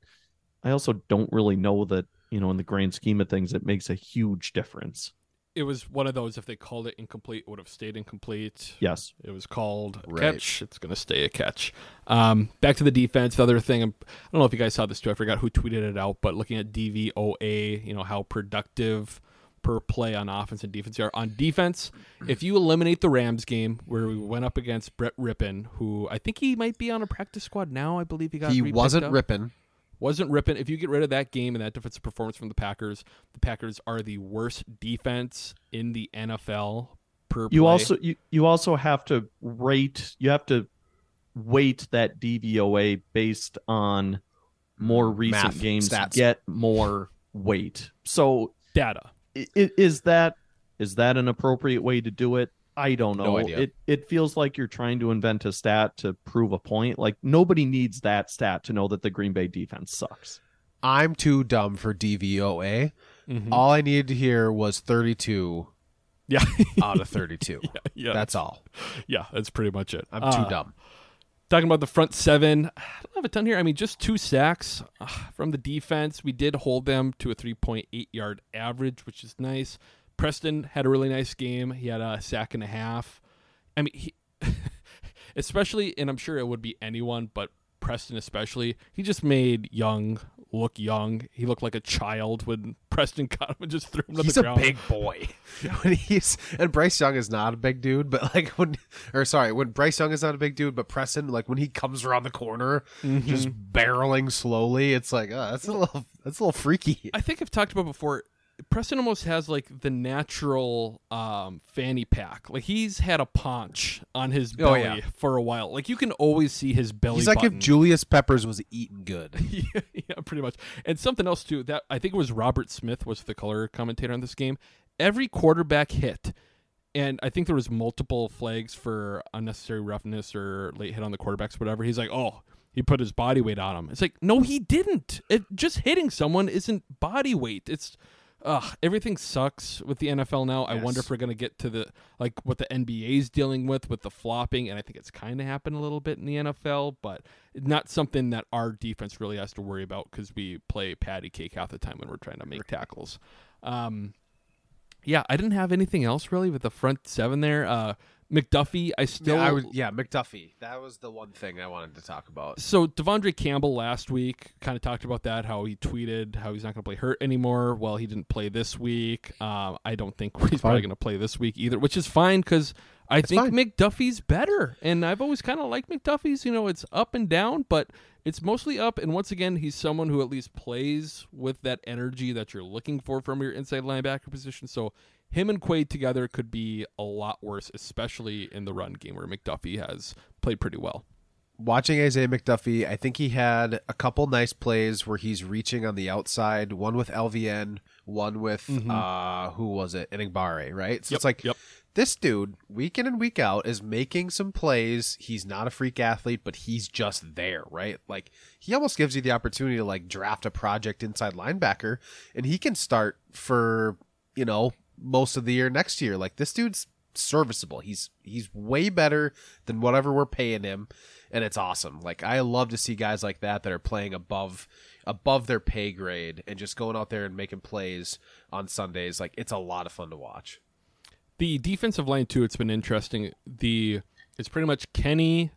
I also don't really know that, you know, in the grand scheme of things, it makes a huge difference. It was one of those, if they called it incomplete, it would have stayed incomplete. Yes. It was called a right. catch. It's going to stay a catch. Um, back to the defense. The other thing, I don't know if you guys saw this too. I forgot who tweeted it out, but looking at DVOA, you know, how productive per play on offense and defense are. On defense, if you eliminate the Rams game where we went up against Brett Rypien, who I think he might be on a practice squad now. I believe he got he wasn't up. Rypien. Wasn't Rypien. If you get rid of that game and that defensive performance from the Packers, the Packers are the worst defense in the NFL per. You play. also you you also have to rate. You have to weight that DVOA based on more mm, recent Math, games. Stats. Get more weight. So data is that is that an appropriate way to do it? I don't know. No it it feels like you're trying to invent a stat to prove a point. Like nobody needs that stat to know that the Green Bay defense sucks. I'm too dumb for DVOA. Mm-hmm. All I needed to hear was 32. Yeah, out of 32. [laughs] yeah, yeah, that's all. Yeah, that's pretty much it. I'm too uh, dumb. Talking about the front seven, [sighs] I don't have a ton here. I mean, just two sacks uh, from the defense. We did hold them to a 3.8 yard average, which is nice. Preston had a really nice game. He had a sack and a half. I mean, he, [laughs] especially, and I'm sure it would be anyone, but Preston especially, he just made Young look young. He looked like a child when [laughs] Preston got him and just threw him to He's the a ground. big boy. [laughs] when he's and Bryce Young is not a big dude, but like when or sorry, when Bryce Young is not a big dude, but Preston, like when he comes around the corner, mm-hmm. just barreling slowly, it's like, oh, that's a little that's a little freaky. I think I've talked about before. Preston almost has like the natural um, fanny pack. Like he's had a paunch on his Oh, belly yeah. for a while. Like you can always see his belly. He's like button. if Julius Peppers was eating good. [laughs] yeah, yeah, pretty much. And something else too. That I think it was Robert Smith was the color commentator on this game. Every quarterback hit, and I think there was multiple flags for unnecessary roughness or late hit on the quarterbacks, whatever. He's like, oh, he put his body weight on him. It's like, no, he didn't. It, just hitting someone isn't body weight. It's Ugh, everything sucks with the NFL now. I wonder if we're gonna get to the like what the NBA's dealing with with the flopping, and I think it's kind of happened a little bit in the NFL, but not something that our defense really has to worry about because we play patty cake half the time when we're trying to make tackles. Um, yeah, I didn't have anything else really with the front seven there. Uh, McDuffie, I still yeah, I would, yeah, McDuffie. That was the one thing I wanted to talk about. so De'Vondre Campbell last week kind of talked about that, how he tweeted how he's not going to play hurt anymore. Well, he didn't play this week. Um, I don't think he's probably going to play this week either, which is fine because I think fine. McDuffie's better, and I've always kind of liked McDuffie's. You know, it's up and down, but it's mostly up. And once again, he's someone who at least plays with that energy that you're looking for from your inside linebacker position. So him and Quay together could be a lot worse, especially in the run game where McDuffie has played pretty well. Watching Isaiah McDuffie, I think he had a couple nice plays where he's reaching on the outside. One with LVN, one with uh, who was it? Enagbare, right? So Yep, it's like yep. this dude, week in and week out, is making some plays. He's not a freak athlete, but he's just there, right? Like he almost gives you the opportunity to like draft a project inside linebacker, and he can start for you know most of the year next year. Like this dude's serviceable. He's he's way better than whatever we're paying him, and it's awesome. Like I love to see guys like that that are playing above above their pay grade and just going out there and making plays on Sundays. Like it's a lot of fun to watch. The defensive line too. It's been interesting. The it's pretty much Kenny,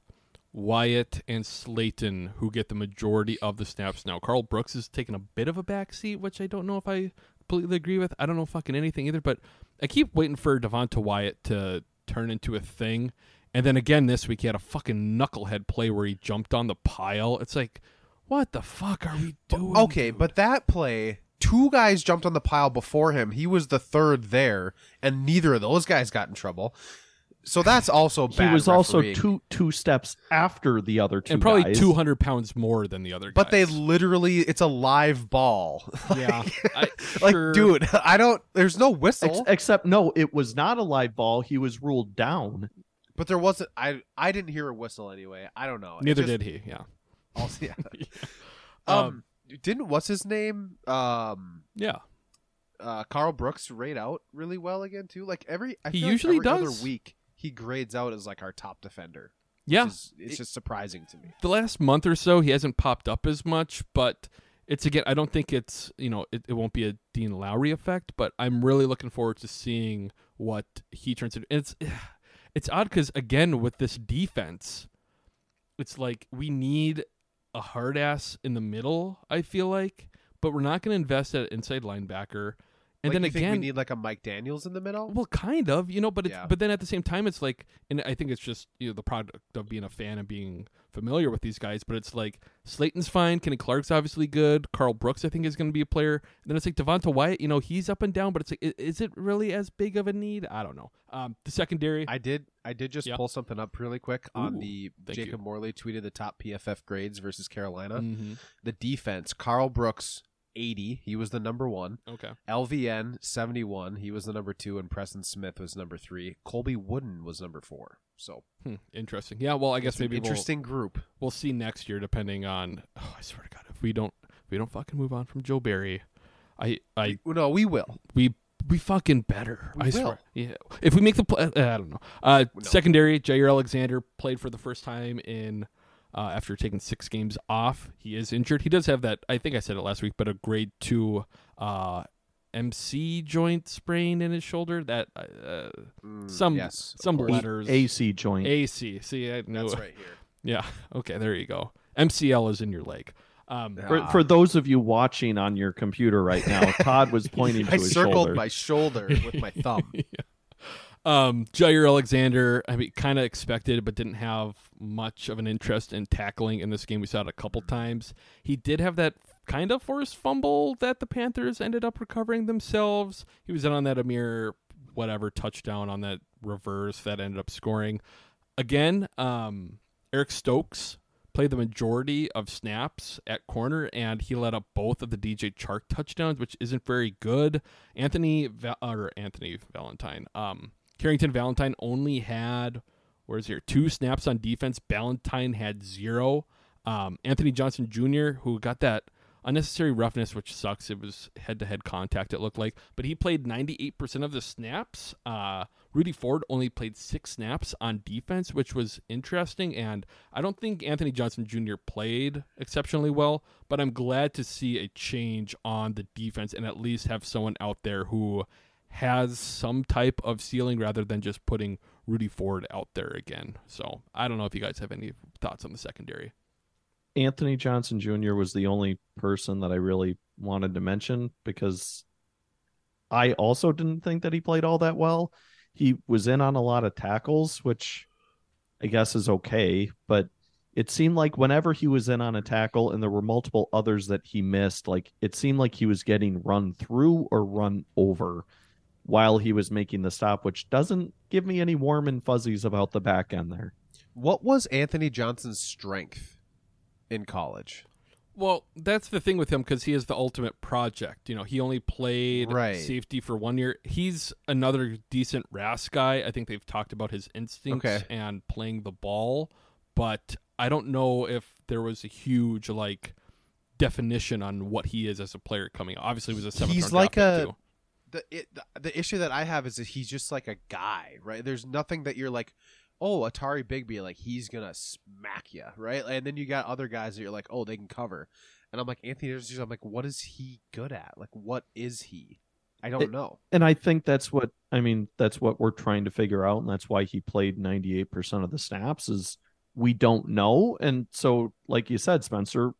Wyatt, and Slaton who get the majority of the snaps now. Karl Brooks is taking a bit of a backseat, which I don't know if I completely agree with. I don't know fucking anything either, but I keep waiting for Devonte Wyatt to turn into a thing. And then again this week he had a fucking knucklehead play where he jumped on the pile. It's like, what the fuck are we doing? Okay, dude? but that play, two guys jumped on the pile before him. He was the third there, and neither of those guys got in trouble. So that's also He bad. was also two two steps after the other two and probably two hundred pounds more than the other guys. But they literally, it's a live ball. [laughs] yeah, [laughs] I, like, sure. dude, I don't. There's no Ex- whistle, except no, it was not a live ball. He was ruled down. but there wasn't. I I didn't hear a whistle anyway. I don't know. Neither just- did he. Yeah. [laughs] Also, yeah. Um, um, didn't what's his name? Um, Yeah. uh, Karl Brooks rate out really well again too. Like every, I He feel like usually every does. Other week he grades out as like our top defender. Yeah. is- it's just surprising to me. the last month or so he hasn't popped up as much, but it's again I don't think it's you know it, it won't be a Dean Lowry effect, but I'm really looking forward to seeing what he turns into. It's [sighs] it's odd because again with this defense, it's like we need a hard ass in the middle. I feel like, but we're not going to invest at inside linebacker. And Like, then again, we need like a Mike Daniels in the middle. Well, kind of, you know, but it's, Yeah. but then at the same time, it's like, and I think it's just you know the product of being a fan and being familiar with these guys. But it's like Slaton's fine, Kenny Clark's obviously good, Karl Brooks I think is going to be a player. And then it's like Devonte Wyatt, you know, he's up and down, but it's like, is it really as big of a need? I don't know. Um, the secondary, I did. I did just Yeah. pull something up really quick on Ooh, the Jacob you. Morley tweeted the top PFF grades versus Carolina. Mhm. The defense: Karl Brooks, eighty. He was the number one. okay, LVN, seventy-one. He was the number two, and Preston Smith was number three. Colby Wooden was number four. So hmm, interesting. Yeah, well, I guess maybe we'll, interesting group. we'll see next year, depending on. Oh, I swear to God, if we don't, if we don't fucking move on from Joe Barry, I, I No, we will. we we fucking better. We I will. swear. Yeah. If we make the play, uh, I don't know. Uh, Secondary, Jaire Alexander played for the first time in uh, after taking six games off. He is injured. He does have that. I think I said it last week, but a grade two uh, MC joint sprain in his shoulder. That uh, some Mm, yes, some letters AC joint. AC. See, I knew That's right here. [laughs] Yeah. Okay. There you go. MCL is in your leg. Um, For, for those of you watching on your computer right now, Todd was [laughs] pointing to I his circled my shoulder with my thumb. [laughs] Um, Jaire Alexander, I mean, kind of expected, but didn't have much of an interest in tackling in this game. We saw it a couple times. He did have that kind of forced fumble that the Panthers ended up recovering themselves. He was in on that Ihmir whatever touchdown on that reverse that ended up scoring. Again, um, Eric Stokes played the majority of snaps at corner, and he let up both of the DJ Chark touchdowns, which isn't very good. Anthony or Anthony Valentine, um, Carrington Valentine only had where's here two snaps on defense. Valentine had zero. Um, Anthony Johnson Jr., who got that unnecessary roughness, which sucks. It was head to head contact, it looked like. But he played 98% of the snaps. Uh, Rudy Ford only played six snaps on defense, which was interesting. And I don't think Anthony Johnson Jr. played exceptionally well, but I'm glad to see a change on the defense and at least have someone out there who has some type of ceiling rather than just putting Rudy Ford out there again. So I don't know if you guys have any thoughts on the secondary. Anthony Johnson Jr. was the only person that I really wanted to mention because I also didn't think that he played all that well. He was in on a lot of tackles, which I guess is okay, but it seemed like whenever he was in on a tackle and there were multiple others that he missed, like it seemed like he was getting run through or run over while he was making the stop, which doesn't give me any warm and fuzzies about the back end there. What was Anthony Johnson's strength in college? Well, that's the thing with him because he is the ultimate project. You know, he only played Right. safety for one year. He's another decent RAS guy. I think they've talked about his instincts Okay. and playing the ball, but I don't know if there was a huge like definition on what he is as a player coming. Obviously, he was a seventh He's like a too. The, it, the the issue that I have is that he's just like a guy, right? There's nothing that you're like, oh, Atari Bigby, like he's gonna smack you, right? And then you got other guys that you're like, oh, they can cover, and I'm like Anthony. Davis, I'm like, what is he good at? Like, what is he? I don't It- know. and I think that's what I mean. That's what we're trying to figure out, and that's why he played ninety eight percent of the snaps. Is we don't know, and so like you said, Spencer,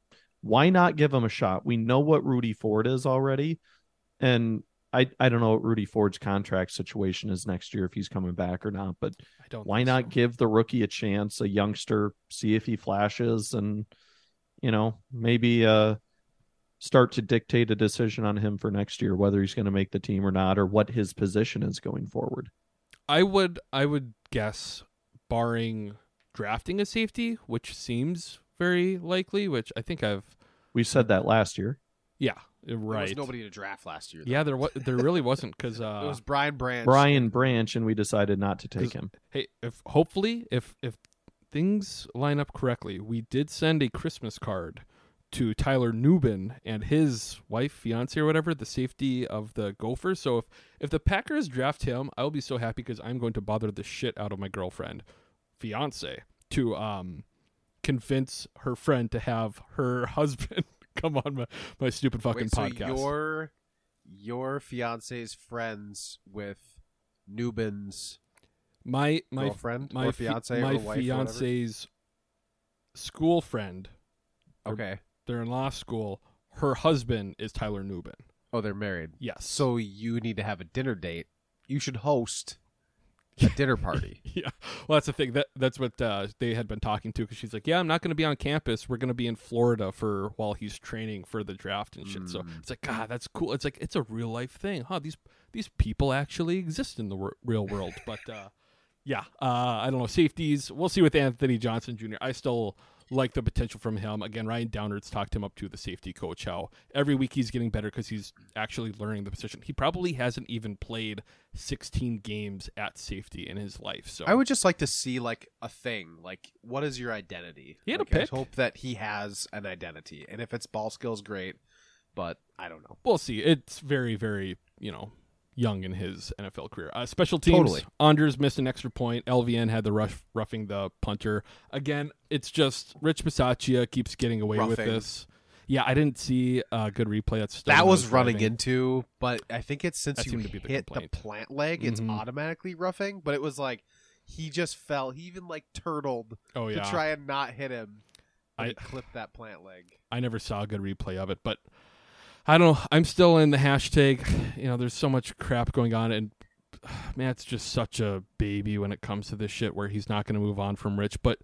why not give him a shot? We know what Rudy Ford is already, and I I don't know what Rudy Ford's contract situation is next year if he's coming back or not, but I don't. why not so. give the rookie a chance, a youngster, see if he flashes, and you know maybe uh start to dictate a decision on him for next year, whether he's going to make the team or not, or what his position is going forward. I would I would guess, barring drafting a safety, which seems very likely. Which I think I've We said that last year. yeah There was right. nobody to draft last year. though. Yeah, there was there really wasn't because [laughs] uh, it was Brian Branch. Brian Branch, and we decided not to take him. hey, if hopefully if if things line up correctly, we did send a Christmas card to Tyler Nubin and his wife, fiance, or whatever, the safety of the Gophers. So if if the Packers draft him, I'll be so happy because I'm going to bother the shit out of my girlfriend, fiance, to um convince her friend to have her [laughs] husband [laughs] come on my, my stupid fucking Wait, so podcast. your your fiance's friends with Nubin's my my girlfriend my or fi- fiance my or wife or fiance's school friend Okay. they're in law school. Her husband is Tyler Newbin. Oh, they're married. Yes. So you need to have a dinner date. You should host a dinner party. [laughs] yeah, well, that's the thing. That that's what uh, they had been talking to because she's like, "Yeah, I'm not going to be on campus. We're going to be in Florida for while he's training for the draft and shit." So it's like, God, that's cool. It's like it's a real life thing, huh? These these people actually exist in the wor- real world. But uh, yeah, uh, I don't know safeties. We'll see with Anthony Johnson Jr. I still like the potential from him. Again, Ryan Downard's talked him up to the safety coach. How every week he's getting better because he's actually learning the position. He probably hasn't even played 16 games at safety in his life. So I would just like to see like a thing. Like, what is your identity? He had a like, I pick. hope that he has an identity, and if it's ball skills, great. But I don't know. we'll see. It's very, very, you know, young in his NFL career. Uh, special teams. Totally. Anders missed an extra point. LVN had the rush roughing the punter. Again, it's just Rich Bisaccia keeps getting away with this. Yeah, I didn't see a good replay. That's that was running driving. into, but I think it's since That you seemed to be the hit the, complaint. plant leg, it's Mhm. automatically roughing. But it was like he just fell. He even like turtled Oh to try and not hit him. I- clipped that plant leg. I never saw a good replay of it, but I don't know. I'm still in the hashtag. You know, there's so much crap going on, and [sighs] Matt's just such a baby when it comes to this shit where he's not going to move on from Rich. But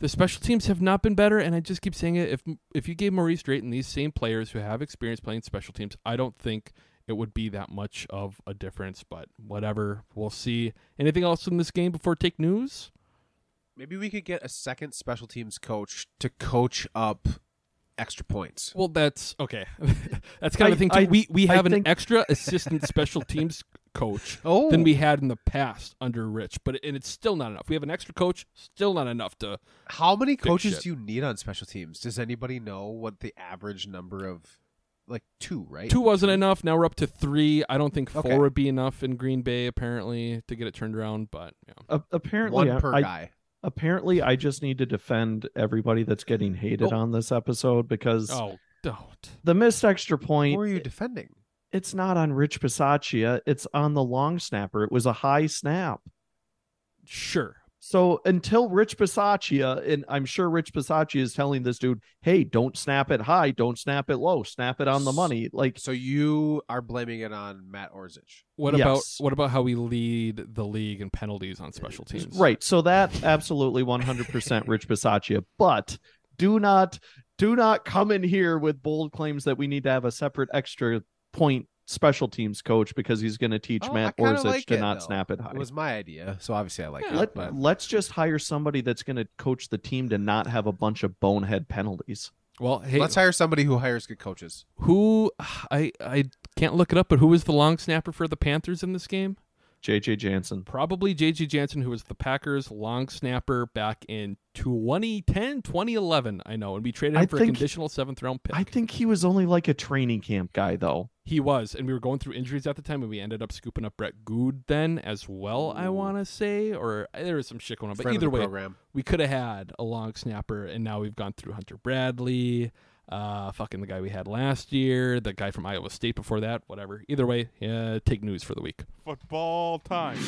the special teams have not been better, and I just keep saying it. If if you gave Maurice Drayton these same players who have experience playing special teams, I don't think it would be that much of a difference. But whatever, we'll see. Anything else in this game before take news? Maybe we could get a second special teams coach to coach up extra points. Well, that's okay. [laughs] that's kind of I- the thing too. I- we we I have an think- extra [laughs] assistant special teams coach Oh. than we had in the past under Rich, but and it's still not enough. We have an extra coach, still not enough to. How many coaches shit. do you need on special teams? Does anybody know what the average number of like two, right? Two wasn't enough. Now we're up to three. I don't think four Okay. would be enough in Green Bay apparently to get it turned around. But yeah. A- apparently, One I- per I, guy. Apparently, I just need to defend everybody that's getting hated Oh. on this episode because Oh, don't. the missed extra point. Who are you defending? It's not on Rich Bisaccia. It's on the long snapper. It was a high snap. Sure. So until Rich Bisaccia, and I'm sure Rich Bisaccia is telling this dude, "Hey, don't snap it high, don't snap it low, snap it on the money." Like So you are blaming it on Matt Orzech. What about what about how we lead the league in penalties on special teams? Right. So that absolutely 100% [laughs] Rich Bisaccia. But do not do not come in here with bold claims that we need to have a separate extra point special teams coach because he's going to teach Oh, Matt I kinda Orzech like to it, not though. snap it high. It was my idea, so obviously I like Yeah, it. Let, But let's just hire somebody that's going to coach the team to not have a bunch of bonehead penalties. Well, hey, let's hire somebody who hires good coaches. who I I can't look it up, but who was the long snapper for the Panthers in this game? JJ Jansen. Probably J.J. Jansen, who was the Packers long snapper back in 2010, 2011. I know, and we traded him I for a conditional seventh round pick. I think he was only like a training camp guy though. he was, and we were going through injuries at the time, and we ended up scooping up Brett Goode then as well. I want to say, or uh, there was some shit going on, but Friend either way, program. we could have had a long snapper, and now we've gone through Hunter Bradley, uh, fucking the guy we had last year, the guy from Iowa State before that, whatever. Either way, yeah, take news for the week. Football time.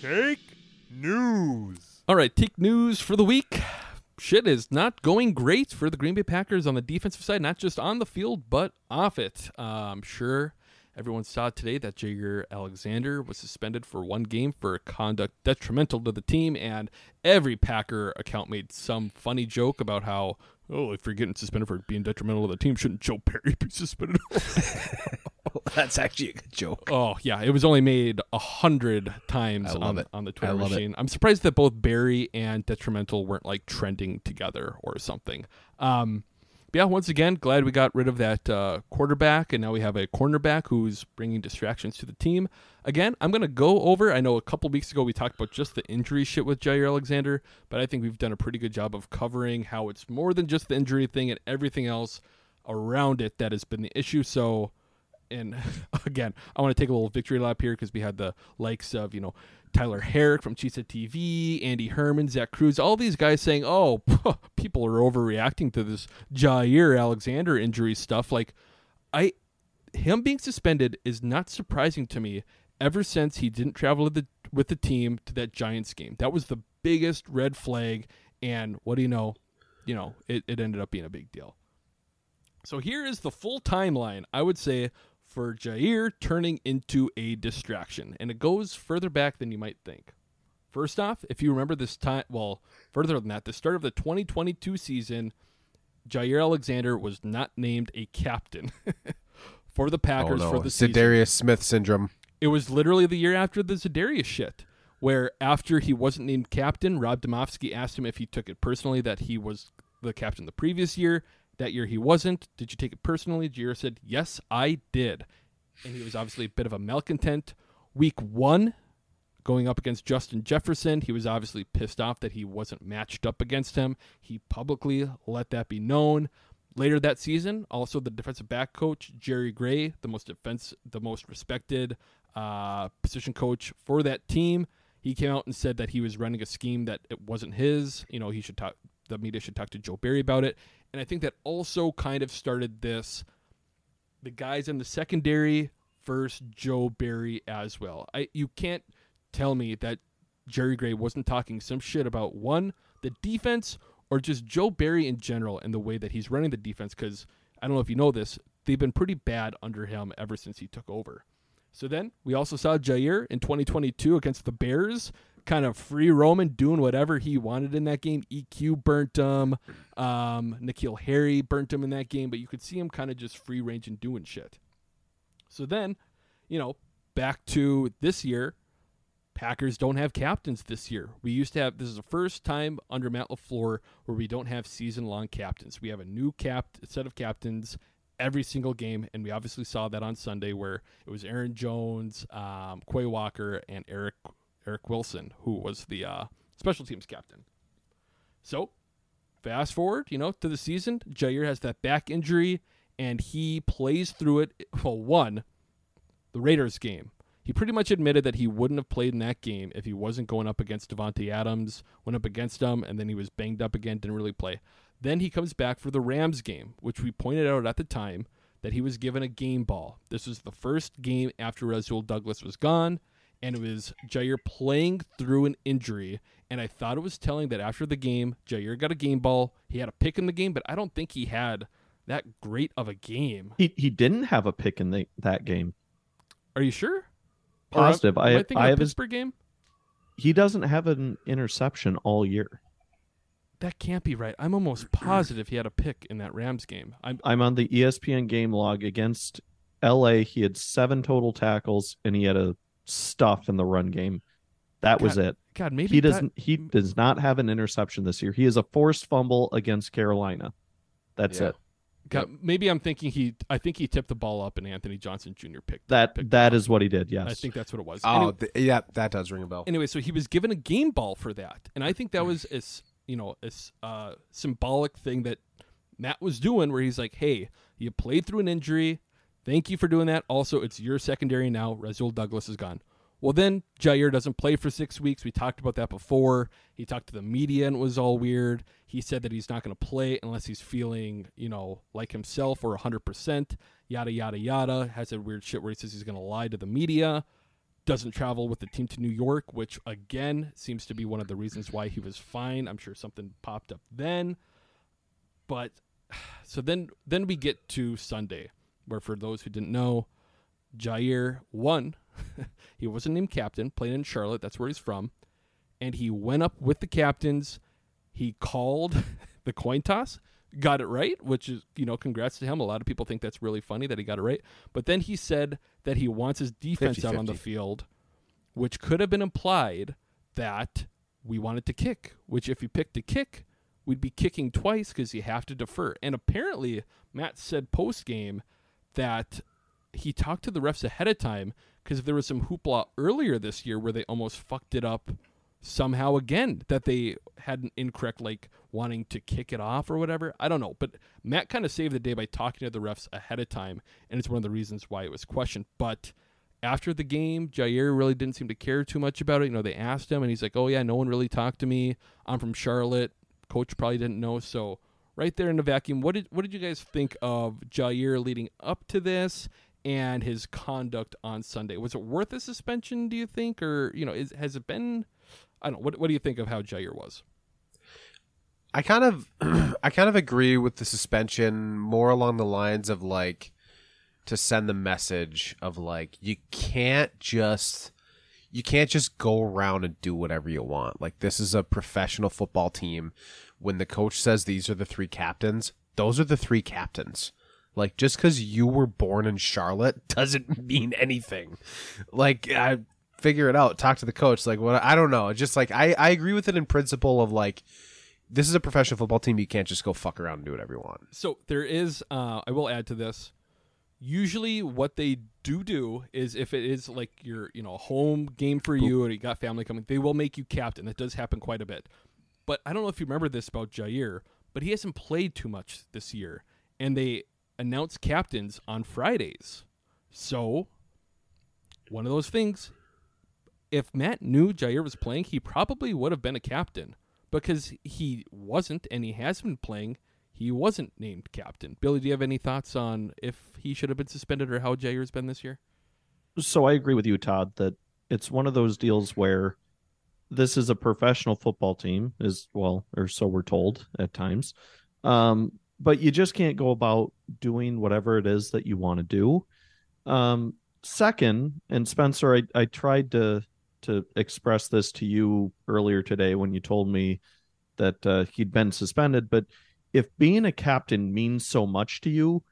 Take news. All right, take news for the week. Shit is not going great for the Green Bay Packers on the defensive side, not just on the field, but off it. Uh, I'm sure everyone saw today that Jaire Alexander was suspended for one game for conduct detrimental to the team, and every Packer account made some funny joke about how, oh, if you're getting suspended for being detrimental to the team, shouldn't Joe Barry [laughs] be suspended? [laughs] [laughs] That's actually a good joke. Oh yeah, it was only made a hundred times on, it. on the Twitter love it. machine. I'm surprised that both Barry and Detrimental weren't like trending together or something. Um, but yeah, once again, glad we got rid of that uh, quarterback, and now we have a cornerback who's bringing distractions to the team. Again, I'm gonna go over. I know a couple weeks ago we talked about just the injury shit with Jaire Alexander, but I think we've done a pretty good job of covering how it's more than just the injury thing and everything else around it that has been the issue. So and [laughs] again, I want to take a little victory lap here because we had the likes of, you know, Tyler Herrick from Cheesa TV, Andy Herman, Zach Cruz, all these guys saying, oh, [laughs] people are overreacting to this Jaire Alexander injury stuff. Like, I, him being suspended is not surprising to me ever since he didn't travel with the, with the team to that Giants game. That was the biggest red flag. And what do you know? You know, it, it ended up being a big deal. So here is the full timeline, I would say, for Jaire turning into a distraction. And it goes further back than you might think. First off, if you remember this time, well, further than that, the start of the 2022 season, Jaire Alexander was not named a captain [laughs] for the oh, Packers oh, no. for the season. Za'Darius Smith syndrome. It was literally the year after the Za'Darius shit, where after he wasn't named captain, Rob Demovsky asked him if he took it personally that he was the captain the previous year. That year he wasn't. Did you take it personally? Jaire said, Yes, I did. And he was obviously a bit of a malcontent. Week one, going up against Justin Jefferson, he was obviously pissed off that he wasn't matched up against him. He publicly let that be known. Later that season, also the defensive back coach Jerry Gray, the most defense, the most respected uh, position coach for that team, he came out and said that he was running a scheme that it wasn't his. You know, he should talk. The media should talk to Joe Barry about it. And I think that also kind of started this. The guys in the secondary first Joe Barry as well. I you can't tell me that Jerry Gray wasn't talking some shit about one the defense or just Joe Barry in general and the way that he's running the defense because I don't know if you know this, they've been pretty bad under him ever since he took over. So then we also saw Jaire in 2022 against the Bears, kind of free roaming, doing whatever he wanted in that game. EQ burnt him, um, N'Keal Harry burnt him in that game, but you could see him kind of just free range and doing shit. So then, you know, back to this year, Packers don't have captains this year. We used to have this is the first time under Matt LaFleur where we don't have season long captains. We have a new cap set of captains every single game, and we obviously saw that on Sunday where it was Aaron Jones, um, Quay Walker, and Eric Eric Wilson who was the uh, special teams captain. So fast forward, you know, to the season, Jaire has that back injury, and he plays through it. Well, one, the Raiders game he pretty much admitted that he wouldn't have played in that game if he wasn't going up against Davante Adams, went up against him, and then he was banged up again, didn't really play. Then he comes back for the Rams game, which we pointed out at the time that he was given a game ball. This was the first game after Rasul Douglas was gone, and it was Jaire playing through an injury. And I thought it was telling that after the game, Jaire got a game ball. He had a pick in the game, but I don't think he had that great of a game. He he didn't have a pick in the, that game. Are you sure? Positive. Or, I, I, I have his Pittsburgh game. He doesn't have an interception all year. That can't be right. I'm almost positive he had a pick in that Rams game. I'm I'm on the ESPN game log against LA. He had seven total tackles and he had a stuff in the run game. That was it. God, maybe he that- doesn't he does not have an interception this year. He is a forced fumble against Carolina. That's Yeah. it. God, maybe I'm thinking he. I think he tipped the ball up and Anthony Johnson Jr. picked That picked that it is up. what he did. Yes. I think that's what it was. Oh, Anyway- th- yeah, that does ring a bell. anyway, so he was given a game ball for that, and I think that was a s- you know a s- uh, symbolic thing that Matt was doing, where he's like, "Hey, you played through an injury. Thank you for doing that. Also, it's your secondary now. Rasul Douglas is gone." Well, then Jaire doesn't play for six weeks. We talked about that before. He talked to the media and it was all weird. He said that he's not going to play unless he's feeling, you know, like himself or 100%. Yada, yada, yada. Has a weird shit where he says he's going to lie to the media doesn't travel with the team to New York, which again seems to be one of the reasons why he was fine. I'm sure something popped up then. But [sighs] so then then we get to Sunday, where for those who didn't know, Jaire won. [laughs] he wasn't named captain, played in Charlotte, that's where he's from. And he went up with the captains. He called [laughs] the coin toss, got it right, which is, you know, congrats to him. A lot of people think that's really funny that he got it right. But then he said that he wants his defense out on the field, which could have been implied that we wanted to kick, which if you picked to kick, we'd be kicking twice because you have to defer. And apparently, Matt said post game that he talked to the refs ahead of time because there was some hoopla earlier this year where they almost fucked it up somehow again that they had an incorrect like wanting to kick it off or whatever. I don't know. But matt kind of saved the day by talking to the refs ahead of time and it's one of the reasons why it was questioned. But after the game jaire really didn't seem to care too much about it. You know they asked him and he's like oh yeah no one really talked to me. I'm from charlotte. Coach probably didn't know. So right there in the vacuum what did what did you guys think of jaire leading up to this and his conduct on Sunday. Was it worth a suspension, do you think? Or, you know, is, has it been I don't know, what what do you think of how Jaire was? I kind of [clears throat] I kind of agree with the suspension more along the lines of like to send the message of like you can't just you can't just go around and do whatever you want. Like this is a professional football team. When the coach says these are the three captains, those are the three captains. Like just because you were born in Charlotte [laughs] doesn't mean anything. Like I figure it out. Talk to the coach. Like what? I don't know. Just like I I agree with it in principle of like this is a professional football team. You can't just go fuck around and do whatever you want. So there is uh I will add to this. Usually what they do do is if it is like your, you know, home game for you and you got family coming, they will make you captain. That does happen quite a bit. But I don't know if you remember this about Jaire, but he hasn't played too much this year. And they announce captains on Fridays. So one of those things if Matt knew Jaire was playing, he probably would have been a captain because he wasn't and he has been playing. He wasn't named captain. Billy, do you have any thoughts on if he should have been suspended or how Jaire's been this year? so I agree with you, Todd, that it's one of those deals where this is a professional football team, as well, or so we're told at times. Um, but you just can't go about doing whatever it is that you want to do. Um, second, and Spencer, I, I tried to to express this to you earlier today when you told me that uh, he'd been suspended. But if being a captain means so much to you,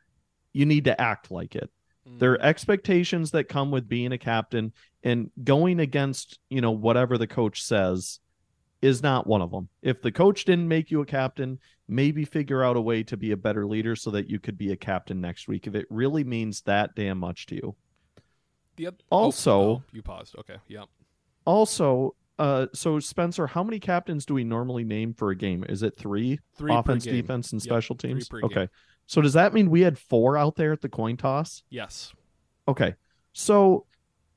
you need to act like it. There are expectations that come with being a captain, and going against you know whatever the coach says is not one of them. If the coach didn't make you a captain, maybe figure out a way to be a better leader so that you could be a captain next week if it really means that damn much to you. The oth- Also- oh, you paused. Okay. Yeah. Also, uh, so Spencer, how many captains do we normally name for a game? Is it three? Three offense, defense, and Yep, special teams. okay. game. So does that mean we had four out there at the coin toss? Yes. Okay. So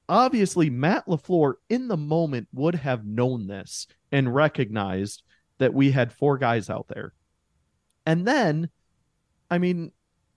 obviously Matt LaFleur in the moment would have known this and recognized that we had four guys out there. And then I mean,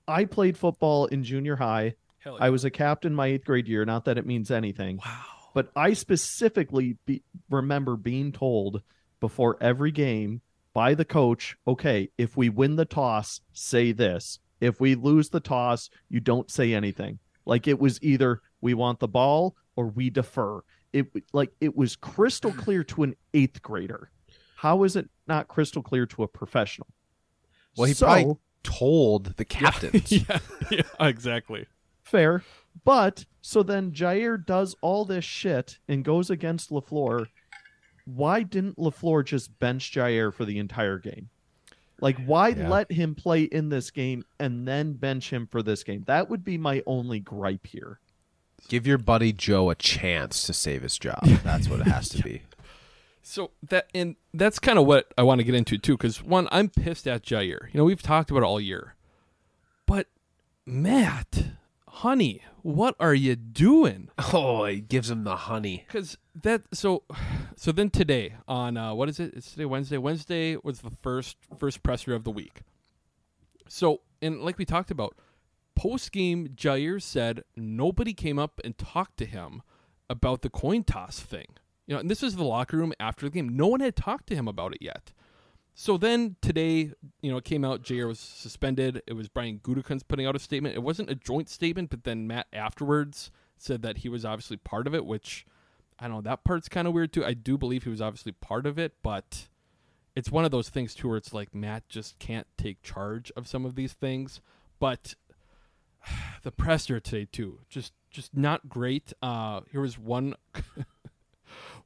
I played football in junior high. Hell I was a captain my 8th grade year, not that it means anything. Wow. But I specifically be, remember being told before every game by the coach, okay, if we win the toss, say this. If we lose the toss, you don't say anything. Like it was either we want the ball or we defer. It like it was crystal [clears throat] clear to an 8th grader. How is it not crystal clear to a professional? Well, he So- probably told the [laughs] captains. yeah, yeah, exactly. Fair. But so then Jaire does all this shit and goes against LaFleur. Why didn't LaFleur just bench Jaire for the entire game? Like, why Yeah. let him play in this game and then bench him for this game? That would be my only gripe here. Give your buddy Joe a chance to save his job. [laughs] That's what it has to be. So that and that's kind of what I want to get into too, because one, I'm pissed at Jaire. You know, we've talked about it all year, but Matt, honey, what are you doing? Oh, he gives him the honey. Because that so so then today on uh, what is it? It's today Wednesday. Wednesday was the first first presser of the week. So and like we talked about, post game Jaire said nobody came up and talked to him about the coin toss thing. You know, and this is the locker room after the game. No one had talked to him about it yet. So then today, you know, it came out Jaire was suspended. It was Brian Gutekunst putting out a statement. It wasn't a joint statement, but then Matt afterwards said that he was obviously part of it, which I don't know, that part's kind of weird too. I do believe he was obviously part of it, but it's one of those things too where it's like Matt just can't take charge of some of these things. But [sighs] the presser today too, just just not great. Uh here was one [laughs]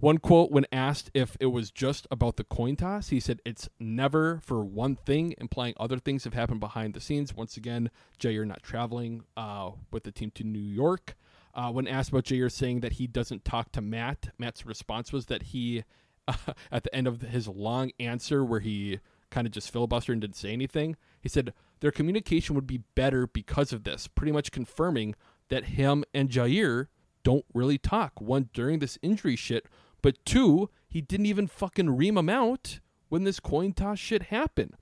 one quote when asked if it was just about the coin toss, he said it's never for one thing, implying other things have happened behind the scenes. Once again, Jaire not traveling uh, with the team to New York. Uh, when asked about Jaire saying that he doesn't talk to Matt, Matt's response was that he, [laughs] at the end of his long answer where he kind of just filibustered and didn't say anything, he said their communication would be better because of this, pretty much confirming that him and Jaire don't really talk. One, during this injury shit, but two, he didn't even fucking ream him out when this coin toss shit happened.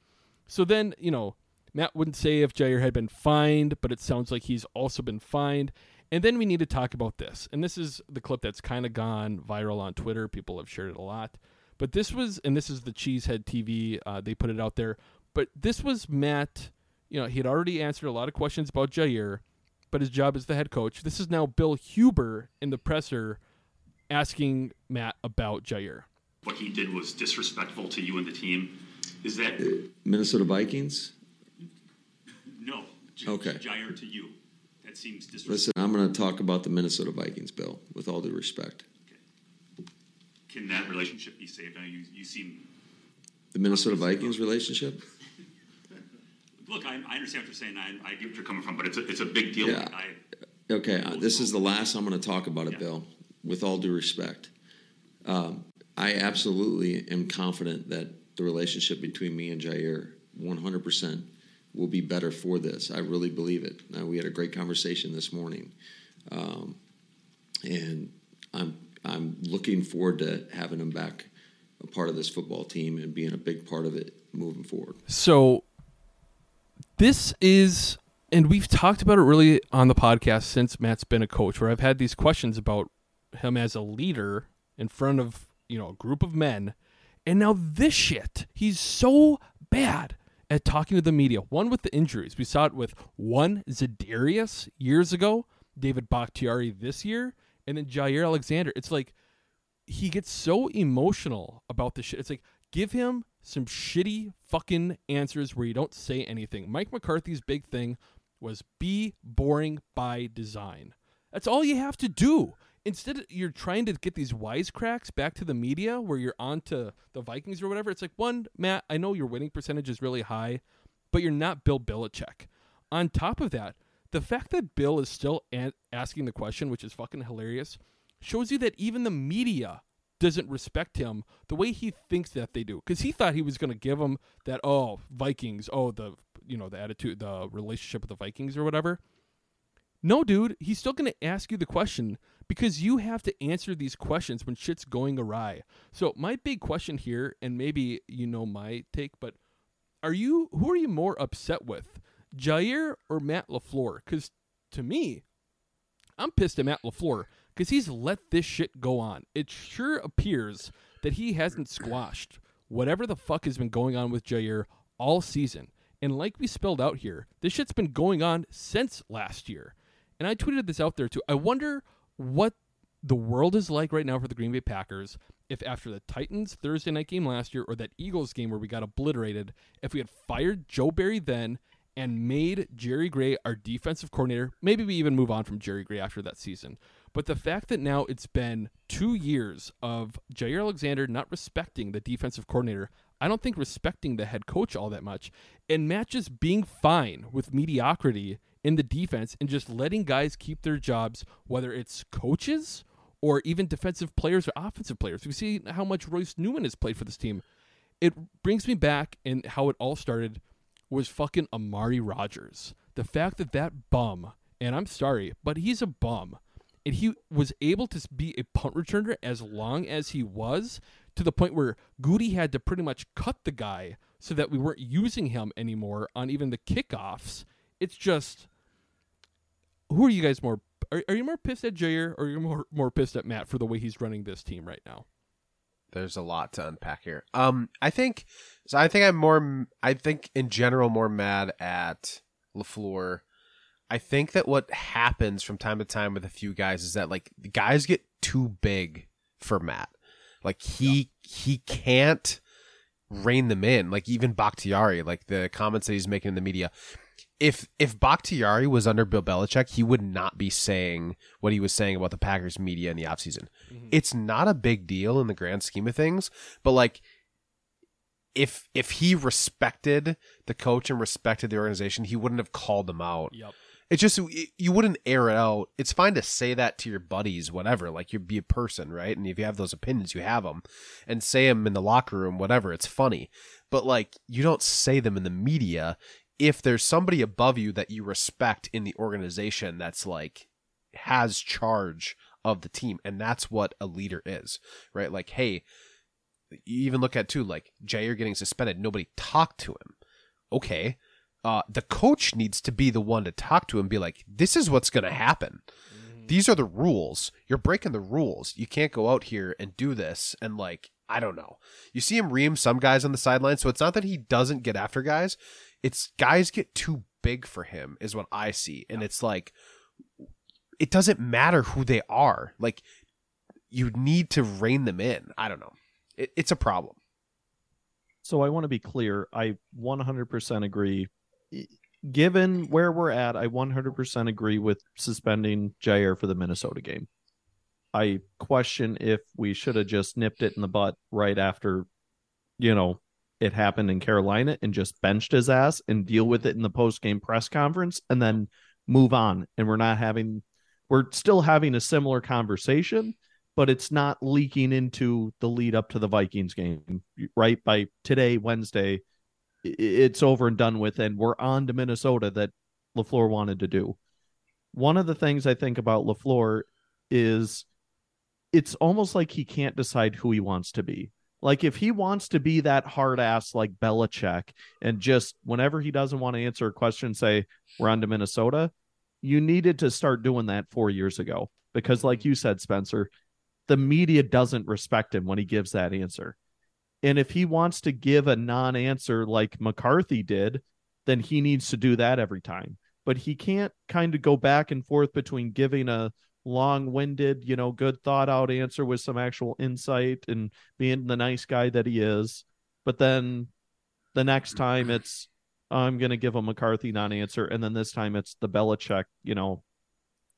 So then, you know, Matt wouldn't say if Jaire had been fined, but it sounds like he's also been fined. And then we need to talk about this. And this is the clip that's kind of gone viral on Twitter. People have shared it a lot. But this was, and this is the Cheesehead TV. Uh, they put it out there. But this was Matt. You know, he had already answered a lot of questions about Jaire, but his job as the head coach. This is now Bill Huber in the presser asking Matt about Jaire. what he did was disrespectful to you and the team. Is that Minnesota Vikings? no? J- Okay. Jaire to you. That seems disrespectful. Listen, I'm going to talk about the Minnesota Vikings, Bill, with all due respect. Can that relationship be saved? I know you, you seem. The Minnesota Vikings relationship? [laughs] Look, I, I understand what you're saying. I, I get what you're coming from, but it's a, it's a big deal. Yeah. I, Okay, uh, this is the last I'm going to talk about it, Bill, with all due respect. Um, I absolutely am confident that the relationship between me and Jaire 100% will be better for this. I really believe it. Now, we had a great conversation this morning. Um, and I'm, I'm looking forward to having him back a part of this football team and being a big part of it moving forward. So this is and we've talked about it really on the podcast since Matt's been a coach, where I've had these questions about him as a leader in front of you know a group of men, and now this shit. He's so bad at talking to the media. One with the injuries, we saw it with one Za'Darius years ago, David Bakhtiari this year, and then Jaire Alexander. It's like he gets so emotional about this shit. It's like give him some shitty fucking answers where you don't say anything. Mike McCarthy's big thing was be boring by design. That's all you have to do. Instead, you're trying to get these wisecracks back to the media where you're on to the Vikings or whatever. It's like, one, Matt, I know your winning percentage is really high, but you're not Bill Belichick. On top of that, the fact that Bill is still asking the question, which is fucking hilarious, shows you that even the media doesn't respect him the way he thinks that they do. Because he thought he was going to give him that, oh, Vikings, oh, the you know the attitude, the relationship with the Vikings or whatever. No, dude, he's still going to ask you the question because you have to answer these questions when shit's going awry. So my big question here, and maybe you know my take, but are you who are you more upset with, Jaire or Matt Lafleur? Because to me, I'm pissed at Matt Lafleur because he's let this shit go on. It sure appears that he hasn't squashed whatever the fuck has been going on with Jaire all season. And like we spelled out here, this shit's been going on since last year. And I tweeted this out there too. I wonder what the world is like right now for the Green Bay Packers if after the Titans Thursday night game last year or that Eagles game where we got obliterated, if we had fired Joe Barry then and made Jerry Gray our defensive coordinator, maybe we even move on from Jerry Gray after that season. But the fact that now it's been two years of Jaire Alexander not respecting the defensive coordinator, I don't think respecting the head coach all that much, and Matt just being fine with mediocrity in the defense and just letting guys keep their jobs, whether it's coaches or even defensive players or offensive players. We see how much Royce Newman has played for this team. It brings me back and how it all started was fucking Amari Rodgers. The fact that that bum, and I'm sorry, but he's a bum, and he was able to be a punt returner as long as he was to the point where Gutey had to pretty much cut the guy so that we weren't using him anymore on even the kickoffs. It's just who are you guys more? Are, are you more pissed at Jaire or are you more more pissed at Matt for the way he's running this team right now? There's a lot to unpack here. Um, I think so. I think I'm more. I think in general more mad at Lafleur. I think that what happens from time to time with a few guys is that like the guys get too big for Matt. Like he yeah. he can't rein them in. Like even Bakhtiari, like the comments that he's making in the media if if Bakhtiari was under Bill Belichick, he would not be saying what he was saying about the Packers media in the offseason. Mm-hmm. It's not a big deal in the grand scheme of things, but like if if he respected the coach and respected the organization, he wouldn't have called them out. Yep. It's just you wouldn't air it out. It's fine to say that to your buddies, whatever. Like you'd be a person, right? And if you have those opinions, you have them, and say them in the locker room, whatever. It's funny, but like you don't say them in the media if there's somebody above you that you respect in the organization that's like has charge of the team and that's what a leader is right? Like hey you even look at too like Jaire getting suspended nobody talked to him. Okay uh, the coach needs to be the one to talk to him be like this is what's going to happen. Mm-hmm. these are the rules. You're breaking the rules. You can't go out here and do this and like I don't know. You see him ream some guys on the sideline, so it's not that he doesn't get after guys it's guys get too big for him is what I see. And it's like it doesn't matter who they are. Like you need to rein them in. I don't know. It, it's a problem. So I want to be clear. I 100% agree. Given where we're at, I 100% agree with suspending Jaire for the Minnesota game. I question if we should have just nipped it in the butt right after, you know, it happened in Carolina and just benched his ass and deal with it in the post game press conference and then move on. And we're not having, we're still having a similar conversation, but it's not leaking into the lead up to the Vikings game, right? By today, Wednesday, it's over and done with. And we're on to Minnesota that LaFleur wanted to do. One of the things I think about LaFleur is it's almost like he can't decide who he wants to be Like if he wants to be that hard ass like Belichick and just whenever he doesn't want to answer a question, say we're on to Minnesota, you needed to start doing that four years ago. Because like you said, Spencer, the media doesn't respect him when he gives that answer. And if he wants to give a non-answer like McCarthy did, then he needs to do that every time. But he can't kind of go back and forth between giving a long-winded, you know, good thought out answer with some actual insight and being the nice guy that he is. But then the next time it's I'm going to give a McCarthy non-answer and then this time it's the Belichick, you know,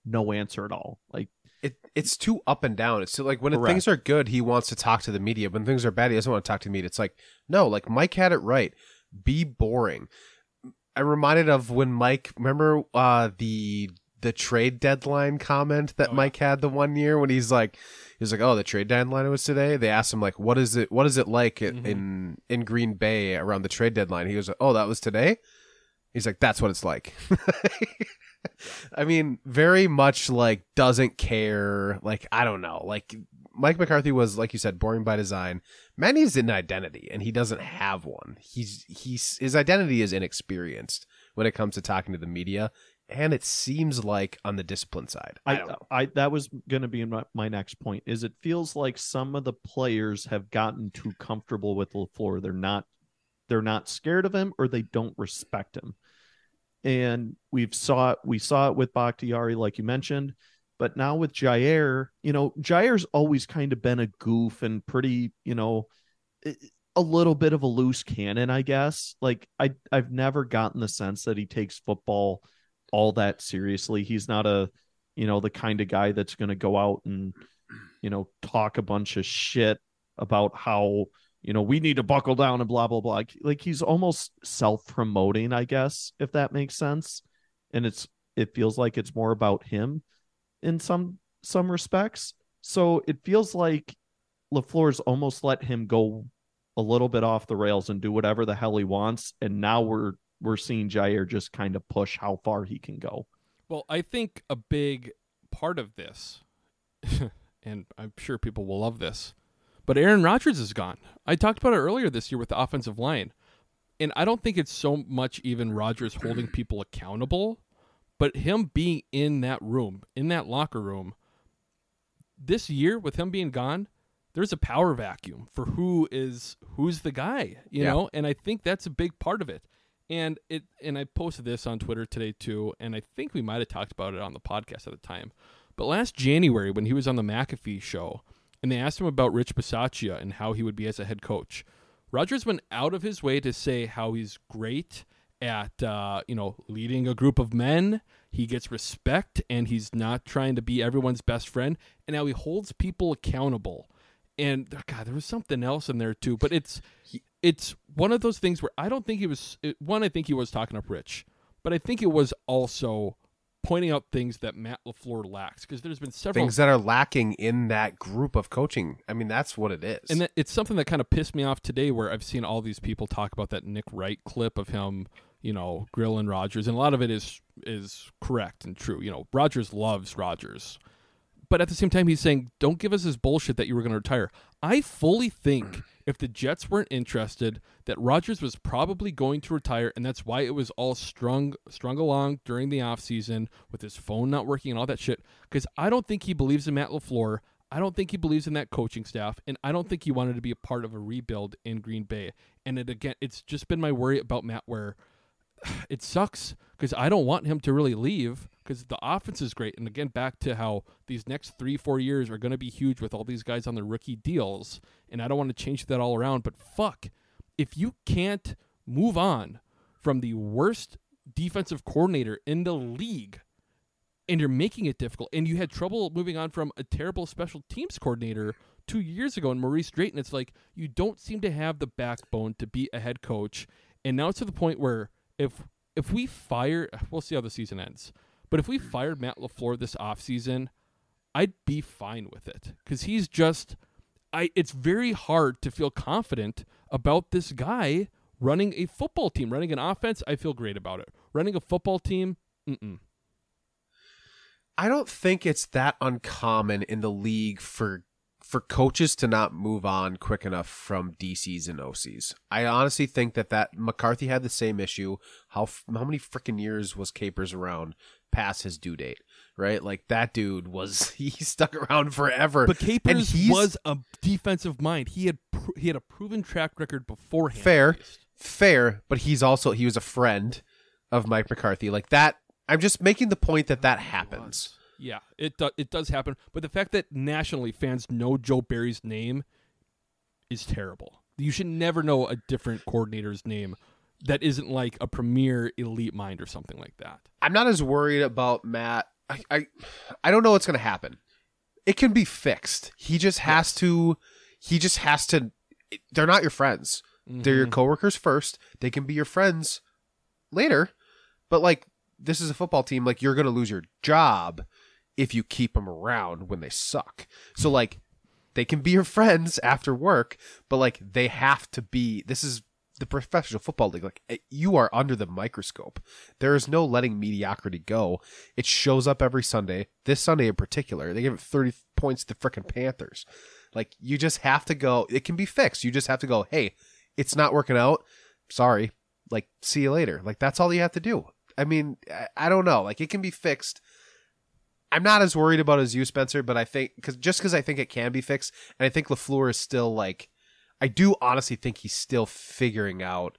no answer at all. Like it it's too up and down. It's like when Correct. things are good, he wants to talk to the media. When things are bad, he doesn't want to talk to the media. It's like no, like Mike had it right. Be boring. I'm reminded of when Mike remember uh the the trade deadline comment that oh, Mike had the one year when he's like he's like oh the trade deadline was today they asked him like what is it what is it like in mm-hmm. in, in Green Bay around the trade deadline he goes oh that was today he's like that's what it's like [laughs] I mean, very much like doesn't care. Like I don't know. Like Mike McCarthy was, like you said, boring by design. Man needs an identity, and he doesn't have one. He's he's his identity is inexperienced when it comes to talking to the media, and it seems like on the discipline side. I, I. I that was going to be my, my next point. Is it feels like some of the players have gotten too comfortable with Lafleur. They're not they're not scared of him, or they don't respect him. And we've saw it. We saw it with Bakhtiari, like you mentioned, but now with Jaire, you know, Jaire's always kind of been a goof and pretty, you know, a little bit of a loose cannon, I guess. Like I, I've never gotten the sense that he takes football all that seriously. He's not a, you know, the kind of guy that's going to go out and, you know, talk a bunch of shit about how, you know, we need to buckle down and blah, blah, blah. Like, he's almost self promoting, I guess, if that makes sense. And it's, it feels like it's more about him in some, some respects. So it feels like LaFleur's almost let him go a little bit off the rails and do whatever the hell he wants. And now we're, we're seeing Jaire just kind of push how far he can go. Well, I think a big part of this, [laughs] and I'm sure people will love this, but Aaron Rodgers is gone. I talked about it earlier this year with the offensive line. And I don't think it's so much even Rodgers holding [clears throat] people accountable, but him being in that room, in that locker room, this year with him being gone, there's a power vacuum for who is who's the guy, you Yeah. know? And I think that's a big part of it. And it and I posted this on Twitter today too, and I think we might have talked about it on the podcast at the time. But last January when he was on the McAfee show and they asked him about Rich Bisaccia and how he would be as a head coach, Rodgers went out of his way to say how he's great at uh, you know leading a group of men. He gets respect and he's not trying to be everyone's best friend. And now he holds people accountable. And God, there was something else in there too. But it's it's one of those things where I don't think he was it, one. I think he was talking up Rich, but I think it was also pointing out things that Matt Lafleur lacks because there's been several Things that are lacking in that group of coaching. I mean, that's what it is. and it's something that kind of pissed me off today, where I've seen all these people talk about that Nick Wright clip of him, you know, grilling Rodgers, and a lot of it is is correct and true. You know, Rodgers loves Rodgers, but at the same time, he's saying, "Don't give us this bullshit that you were going to retire." I fully think if the Jets weren't interested, that Rodgers was probably going to retire, and that's why it was all strung strung along during the offseason with his phone not working and all that shit. Because I don't think he believes in Matt Lafleur. I don't think he believes in that coaching staff, and I don't think he wanted to be a part of a rebuild in Green Bay. And it again, it's just been my worry about Matt where [sighs] it sucks because I don't want him to really leave because the offense is great. And again, back to how these next three, four years are going to be huge with all these guys on the rookie deals. And I don't want to change that all around. But fuck, if you can't move on from the worst defensive coordinator in the league and you're making it difficult, and you had trouble moving on from a terrible special teams coordinator two years ago in Maurice Drayton, it's like you don't seem to have the backbone to be a head coach. And now it's to the point where if if we fire, we'll see how the season ends. But if we fired Matt Lafleur this offseason, I'd be fine with it because he's just. I. It's very hard to feel confident about this guy running a football team, running an offense. I feel great about it. Running a football team, mm-mm. I don't think it's that uncommon in the league for for coaches to not move on quick enough from DCs and OCs. I honestly think that that McCarthy had the same issue. How how many freaking years was Capers around past his due date? Right, like that dude was [laughs] he stuck around forever. But Capers was a defensive mind. He had pr- he had a proven track record beforehand. fair, fair, but he's also he was a friend of Mike McCarthy. Like that, I'm just making the point that that happens. Yeah, it do- it does happen. But the fact that nationally fans know Joe Barry's name is terrible. You should never know a different coordinator's name that isn't like a premier elite mind or something like that. I'm not as worried about Matt. I I, I don't know what's going to happen. It can be fixed. He just has to. He just has to. They're not your friends. They're your Mhm. coworkers first. They can be your friends later, but like this is a football team. Like you're going to lose your job if you keep them around when they suck. So like they can be your friends after work, but like they have to be. This is the professional football league. Like eh, you are under the microscope. There is no letting mediocrity go. It shows up every Sunday. This Sunday in particular, they give it 30 points to the frickin' Panthers. Like you just have to go. It can be fixed. You just have to go. Hey, it's not working out. Sorry. Like see you later. Like that's all you have to do. I mean, I, I don't know. Like it can be fixed. I'm not as worried about as you, Spencer, but I think because just because I think it can be fixed, and I think Lafleur is still like, I do honestly think he's still figuring out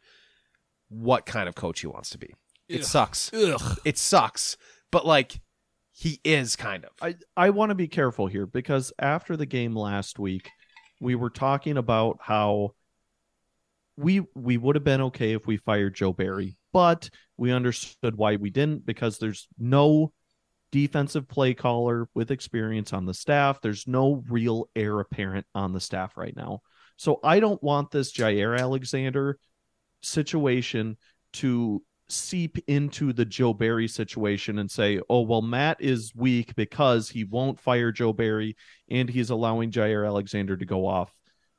what kind of coach he wants to be. It Ugh. sucks. Ugh. It sucks, but like he is kind of. I I want to be careful here because after the game last week, we were talking about how we we would have been okay if we fired Joe Barry, but we understood why we didn't because there's no defensive play caller with experience on the staff. There's no real heir apparent on the staff right now. So I don't want this Jaire Alexander situation to seep into the Joe Barry situation and say, oh, well, Matt is weak because he won't fire Joe Barry and he's allowing Jaire Alexander to go off.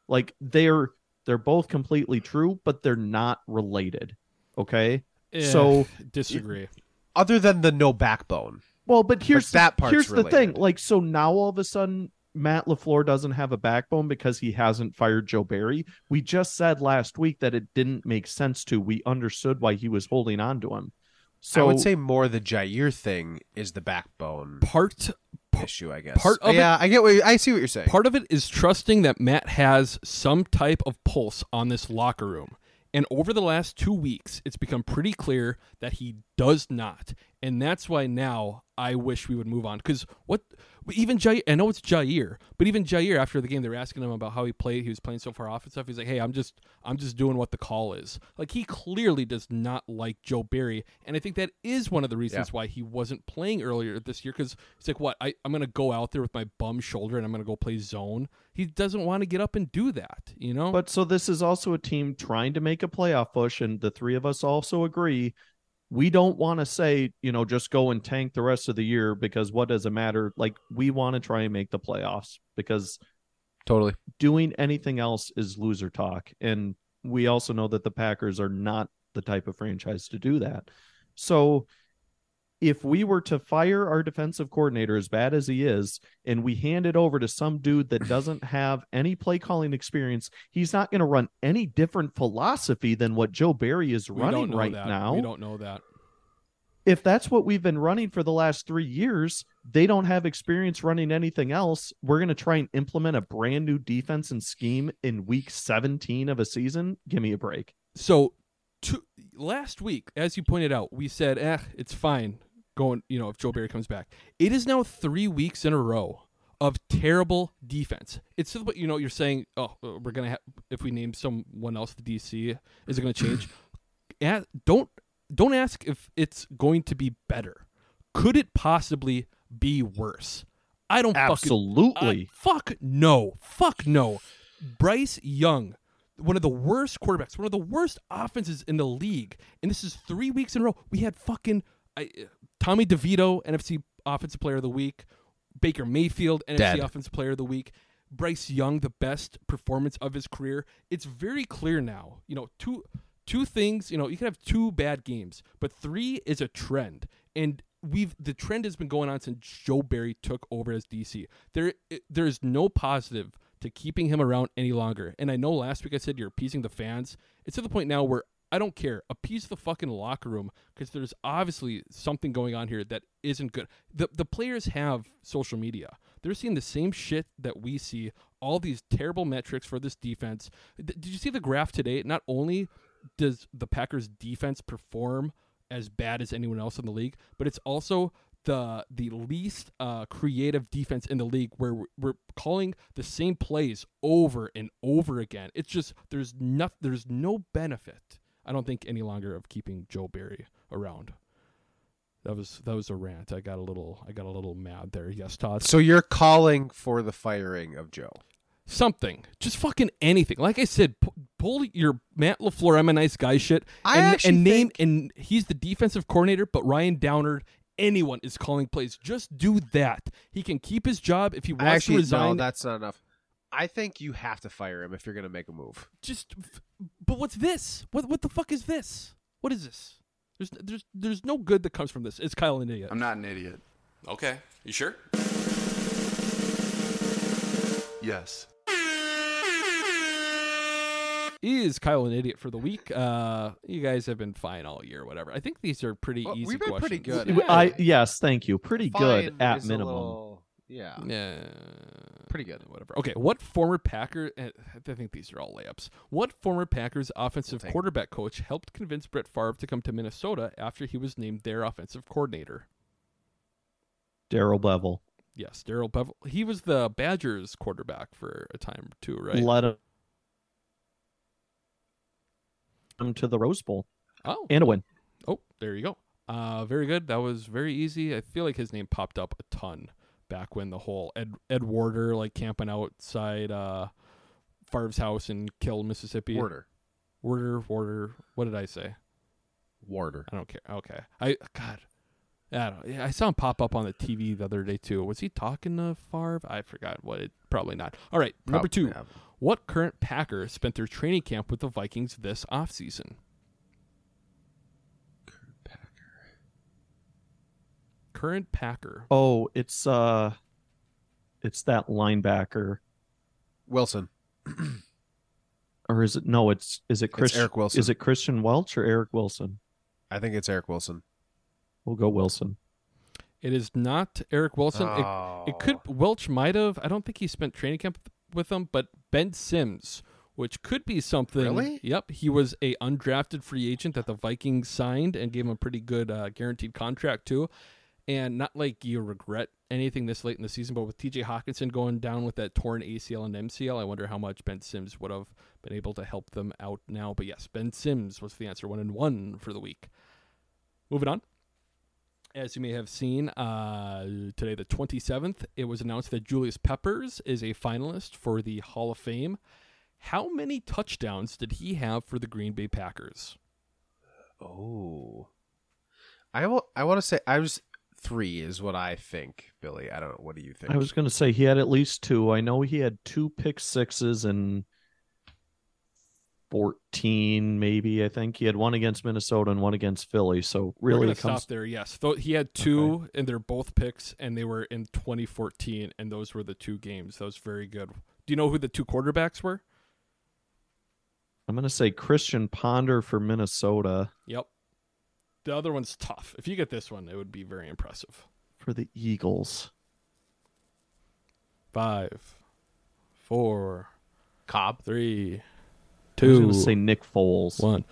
Like they're they're both completely true, but they're not related. Okay. Eh, so disagree. Other than the no backbone. Well, but here's that the, part's here's the thing. Like, so now all of a sudden, Matt Lafleur doesn't have a backbone because he hasn't fired Joe Barry. We just said last week that it didn't make sense to. We understood why he was holding on to him. So I would say more the Jaire thing is the backbone Part issue, I guess. part of yeah, it- I get what you- I see what you're saying. Part of it is trusting that Matt has some type of pulse on this locker room. And over the last two weeks, it's become pretty clear that he does not. And that's why now I wish we would move on. Because what, even Jaire, I know it's Jaire, but even Jaire, after the game, they were asking him about how he played. He was playing so far off and stuff. He's like, hey, I'm just, I'm just doing what the call is. Like, he clearly does not like Joe Barry. And I think that is one of the reasons Yeah. why he wasn't playing earlier this year. Because it's like, what, I, I'm going to go out there with my bum shoulder and I'm going to go play zone. He doesn't want to get up and do that, you know? But so this is also a team trying to make a playoff push, and the three of us also agree we don't want to say, you know, just go and tank the rest of the year because what does it matter? Like we want to try and make the playoffs because totally doing anything else is loser talk. And we also know that the Packers are not the type of franchise to do that. So if we were to fire our defensive coordinator as bad as he is and we hand it over to some dude that doesn't have any play calling experience he's not going to run any different philosophy than what joe barry is we running right that. now We don't know that. if that's what we've been running for the last three years they don't have experience running anything else we're going to try and implement a brand new defense and scheme in week 17 of a season give me a break So, last week, as you pointed out, we said, "Eh, it's fine." Going, you know, if Joe Barry comes back, it is now three weeks in a row of terrible defense. It's what you know. You're saying, "Oh, uh, we're gonna have if we name someone else the DC, is it gonna change?" [clears throat] A- don't don't ask if it's going to be better. Could it possibly be worse? I don't Absolutely. Fucking, I- fuck no. Fuck no. Bryce Young, one of the worst quarterbacks, one of the worst offenses in the league, and this is three weeks in a row. We had fucking I, Tommy DeVito, NFC Offensive Player of the Week, Baker Mayfield, NFC Dead. Offensive Player of the Week, Bryce Young, the best performance of his career. It's very clear now. You know, two two things. You know, you can have two bad games, but three is a trend. And we've the trend has been going on since Joe Barry took over as DC. There it- there's no positive to keeping him around any longer. And I know last week I said you're appeasing the fans. It's to the point now where I don't care. Appease the fucking locker room because there's obviously something going on here that isn't good. The the players have social media. They're seeing the same shit that we see. All these terrible metrics for this defense. Did you see the graph today? Not only does the Packers defense perform as bad as anyone else in the league, but it's also the the least uh, creative defense in the league where we're, we're calling the same plays over and over again. It's just there's no there's no benefit. I don't think any longer of keeping Joe Barry around. That was that was a rant. I got a little I got a little mad there. Yes, Todd. So you're calling for the firing of Joe. something, just fucking anything. Like I said, pu- pull your Matt Lafleur, I'm a nice guy shit, I and, actually and name and he's the defensive coordinator, but Ryan Downard. Anyone is calling plays. Just do that. He can keep his job if he wants actually to resign. no, that's not enough. I think you have to fire him if you're going to make a move. just but what's this what what the fuck is this what is this there's there's there's no good that comes from this It's kyle an idiot I'm not an idiot. Okay, you sure? Yes. is kyle an idiot for the week uh you guys have been fine all year whatever i think these are pretty Well, easy we've been pretty questions. good. I yes, thank you. Pretty good at minimum. little- yeah. yeah Pretty good. whatever okay what former packer eh, i think these are all layups what former packers offensive 'em. quarterback coach helped convince brett Favre to come to minnesota after he was named their offensive coordinator Darrell Bevell. yes darrell bevell he was the badgers quarterback for a time too right Let him him to the Rose Bowl oh and a win. Oh, there you go. Uh, very good. That was very easy. I feel like his name popped up a ton back when the whole Ed Ed Warder like camping outside uh, Favre's house in Kiln, Mississippi. Warder. Warder, Warder. What did I say? Warder. I don't care. Okay. I God. I don't. Yeah, I saw him pop up on the TV the other day too. Was he talking to Favre? I forgot what it. Probably not. All right. number two. What current Packer spent their training camp with the Vikings this offseason? Current Packer. Oh, it's uh it's that linebacker. Wilson. Or is it no, it's is it Chris Eric Wilson. Is it Christian Welch or Eric Wilson? I think it's Eric Wilson. We'll go Wilson. It is not Eric Wilson. It, it could Welch might have. I don't think he spent training camp with them, but Ben Sims, which could be something. Really? Yep, he was a undrafted free agent that the Vikings signed and gave him a pretty good uh, guaranteed contract too. And not like you regret anything this late in the season, but with TJ Hockenson going down with that torn ACL and MCL, I wonder how much Ben Sims would have been able to help them out now. But yes, Ben Sims was the answer. One and one for the week. Moving on. As you may have seen, uh, today, the 27th, it was announced that Julius Peppers is a finalist for the Hall of Fame. How many touchdowns did he have for the Green Bay Packers? Oh. I will, I want to say I was three is what I think, Billy. I don't know. What do you think? I was going to say he had at least two. I know he had two pick sixes and 14 maybe, I think. He had one against Minnesota and one against Philly. So We're really gonna comes stop there. Yes, Though he had two, and they're both picks, and they were in 2014, and those were the two games. That was very good. Do you know who the two quarterbacks were? I'm going to say Christian Ponder for Minnesota Yep. The other one's tough. If you get this one, it would be very impressive. for the Eagles. Five, four, Cobb, three, I was two, going to say Nick Foles. one.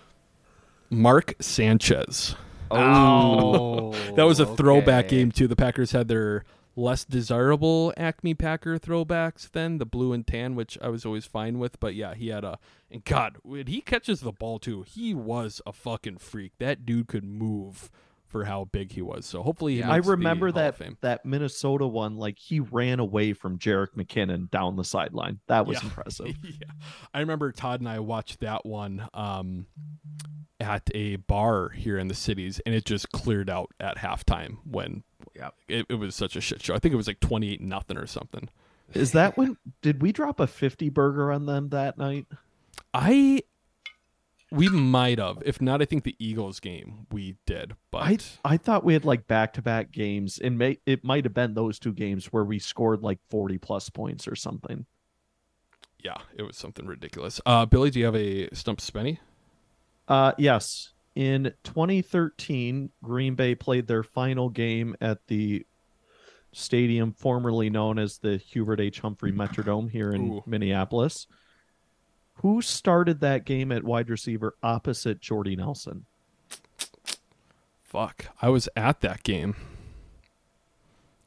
Mark Sanchez. Oh, [laughs] that was a throwback game too. The Packers had their less desirable Acme Packer throwbacks than the blue and tan, which I was always fine with. But yeah, he had a and God, when he catches the ball too, he was a fucking freak. That dude could move for how big he was. So hopefully, he I remember that that Minnesota one. Like he ran away from Jerick McKinnon down the sideline. That was Yeah. [laughs] impressive. yeah. I remember Todd and I watched that one um, at a bar here in the cities, and it just cleared out at halftime when. It, it was such a shit show. I think it was like twenty eight nothing or something. Is that when did we drop a fifty burger on them that night? I We might have. If not, I think the Eagles game we did. But I I thought we had like back to back games, and may it might have been those two games where we scored like forty plus points or something. yeah, it was something ridiculous. Uh, Billy, do you have a stump spenny? Uh, yes. In 2013, Green Bay played their final game at the stadium formerly known as the Hubert H. Humphrey Metrodome here in Ooh. Minneapolis. Who started that game at wide receiver opposite Jordy Nelson? Fuck, I was at that game.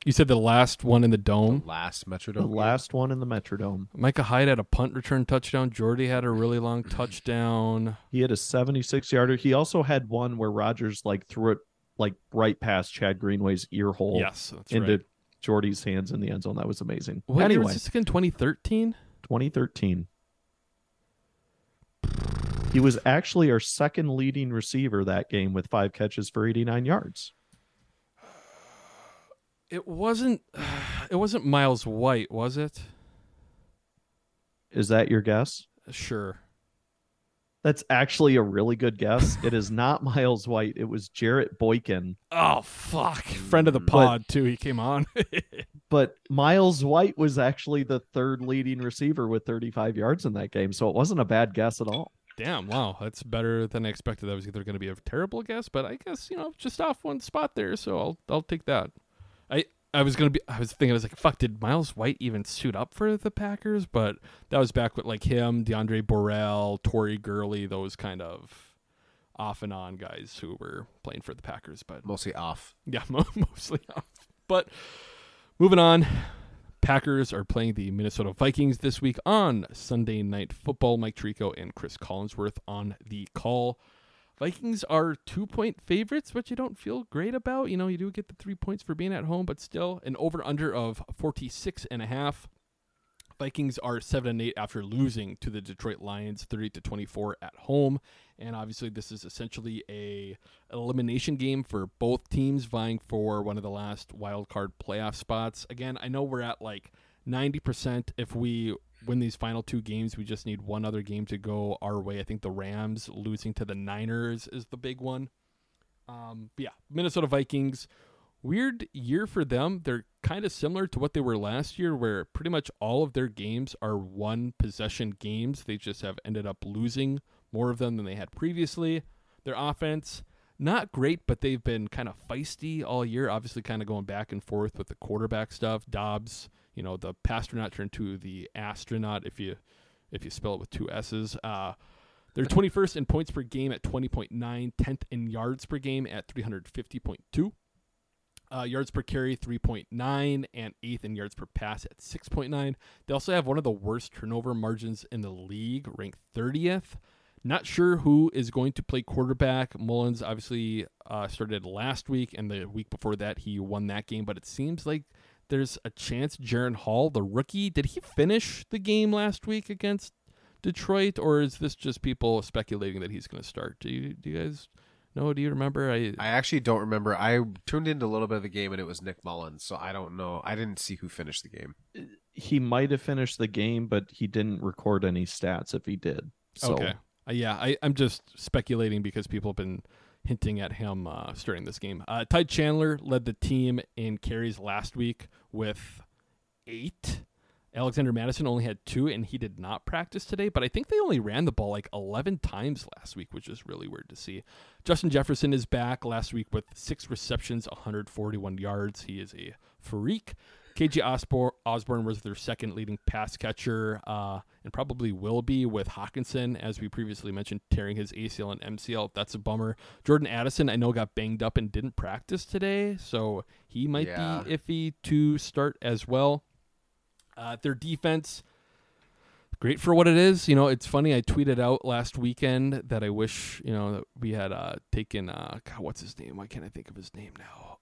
You said the last one in the dome. Last Metrodome. The last one in the Metrodome. Micah Hyde had a punt return touchdown. Jordy had a really long [clears throat] touchdown. He had a 76 yarder. He also had one where Rodgers like threw it like right past Chad Greenway's ear hole Yes, that's into right. Jordy's hands in the end zone. That was amazing. What year anyway, was this again? 2013. 2013. He was actually our second leading receiver that game with five catches for 89 yards. It wasn't. [sighs] It wasn't Myles White, was it? Is that your guess? Sure. That's actually a really good guess. [laughs] It is not Myles White. It was Jarrett Boykin. Oh fuck! Friend of the But- pod too. He came on. [laughs] But Myles White was actually the third leading receiver with 35 yards in that game. So it wasn't a bad guess at all. Damn! Wow, that's better than I expected. That was either going to be a terrible guess, but I guess you know just off one spot there, so I'll I'll take that. I I was gonna be. I was thinking. I was like, fuck. Did Myles White even suit up for the Packers? But that was back with like him, DeAndre Borel, Tori Gurley, those kind of off and on guys who were playing for the Packers. But Mostly off. Yeah, [laughs] mo- mostly off. But moving on, Packers are playing the Minnesota Vikings this week on Sunday Night Football. Mike Tirico and Chris Collinsworth on the call. Vikings are two point favorites, which you don't feel great about. You know, you do get the three points for being at home, but still an over under of 46 and a half. Vikings are 7 and 8 after losing to the Detroit Lions 30 to 24 at home. And obviously this is essentially a elimination game for both teams vying for one of the last wild card playoff spots. Again, I know we're at like 90% if we win these final two games, we just need one other game to go our way. I think the Rams losing to the Niners is the big one. Um, yeah, Minnesota Vikings weird year for them. They're kind of similar to what they were last year, where pretty much all of their games are one possession games. They just have ended up losing more of them than they had previously. Their offense, not great, but they've been kind of feisty all year. Obviously, kind of going back and forth with the quarterback stuff. Dobbs, you know, the pastronaut turned to the astronaut if you if you spell it with two S's. Uh, they're 21st in points per game at 20.9, 10th in yards per game at 350.2. Uh, yards per carry 3.9 and eighth in yards per pass at 6.9. They also have one of the worst turnover margins in the league, ranked 30th. Not sure who is going to play quarterback. Mullens obviously uh, started last week, and the week before that he won that game. But it seems like there's a chance Jaren Hall, the rookie, did he finish the game last week against Detroit, or is this just people speculating that he's going to start? Do you do you guys know? Do you remember? I I actually don't remember. I tuned into a little bit of the game and it was Nick Mullens, so I don't know. I didn't see who finished the game. He might have finished the game, but he didn't record any stats if he did. So Okay. Uh, yeah, I, I'm just speculating because people have been hinting at him uh, starting this game. Uh, Ty Chandler led the team in carries last week with eight. Alexander Mattison only had two, and he did not practice today. But I think they only ran the ball like 11 times last week, which is really weird to see. Justin Jefferson is back last week with six receptions, 141 yards. He is a freak. KJ Osborn, Osborn was their second leading pass catcher, uh, and probably will be with Hockenson, as we previously mentioned, tearing his ACL and MCL. That's a bummer. Jordan Addison, I know, got banged up and didn't practice today, so he might Yeah. be iffy to start as well. Uh, their defense, great for what it is. You know, it's funny. I tweeted out last weekend that I wish you know that we had uh, taken. Uh, God, what's his name? Why can't I think of his name now?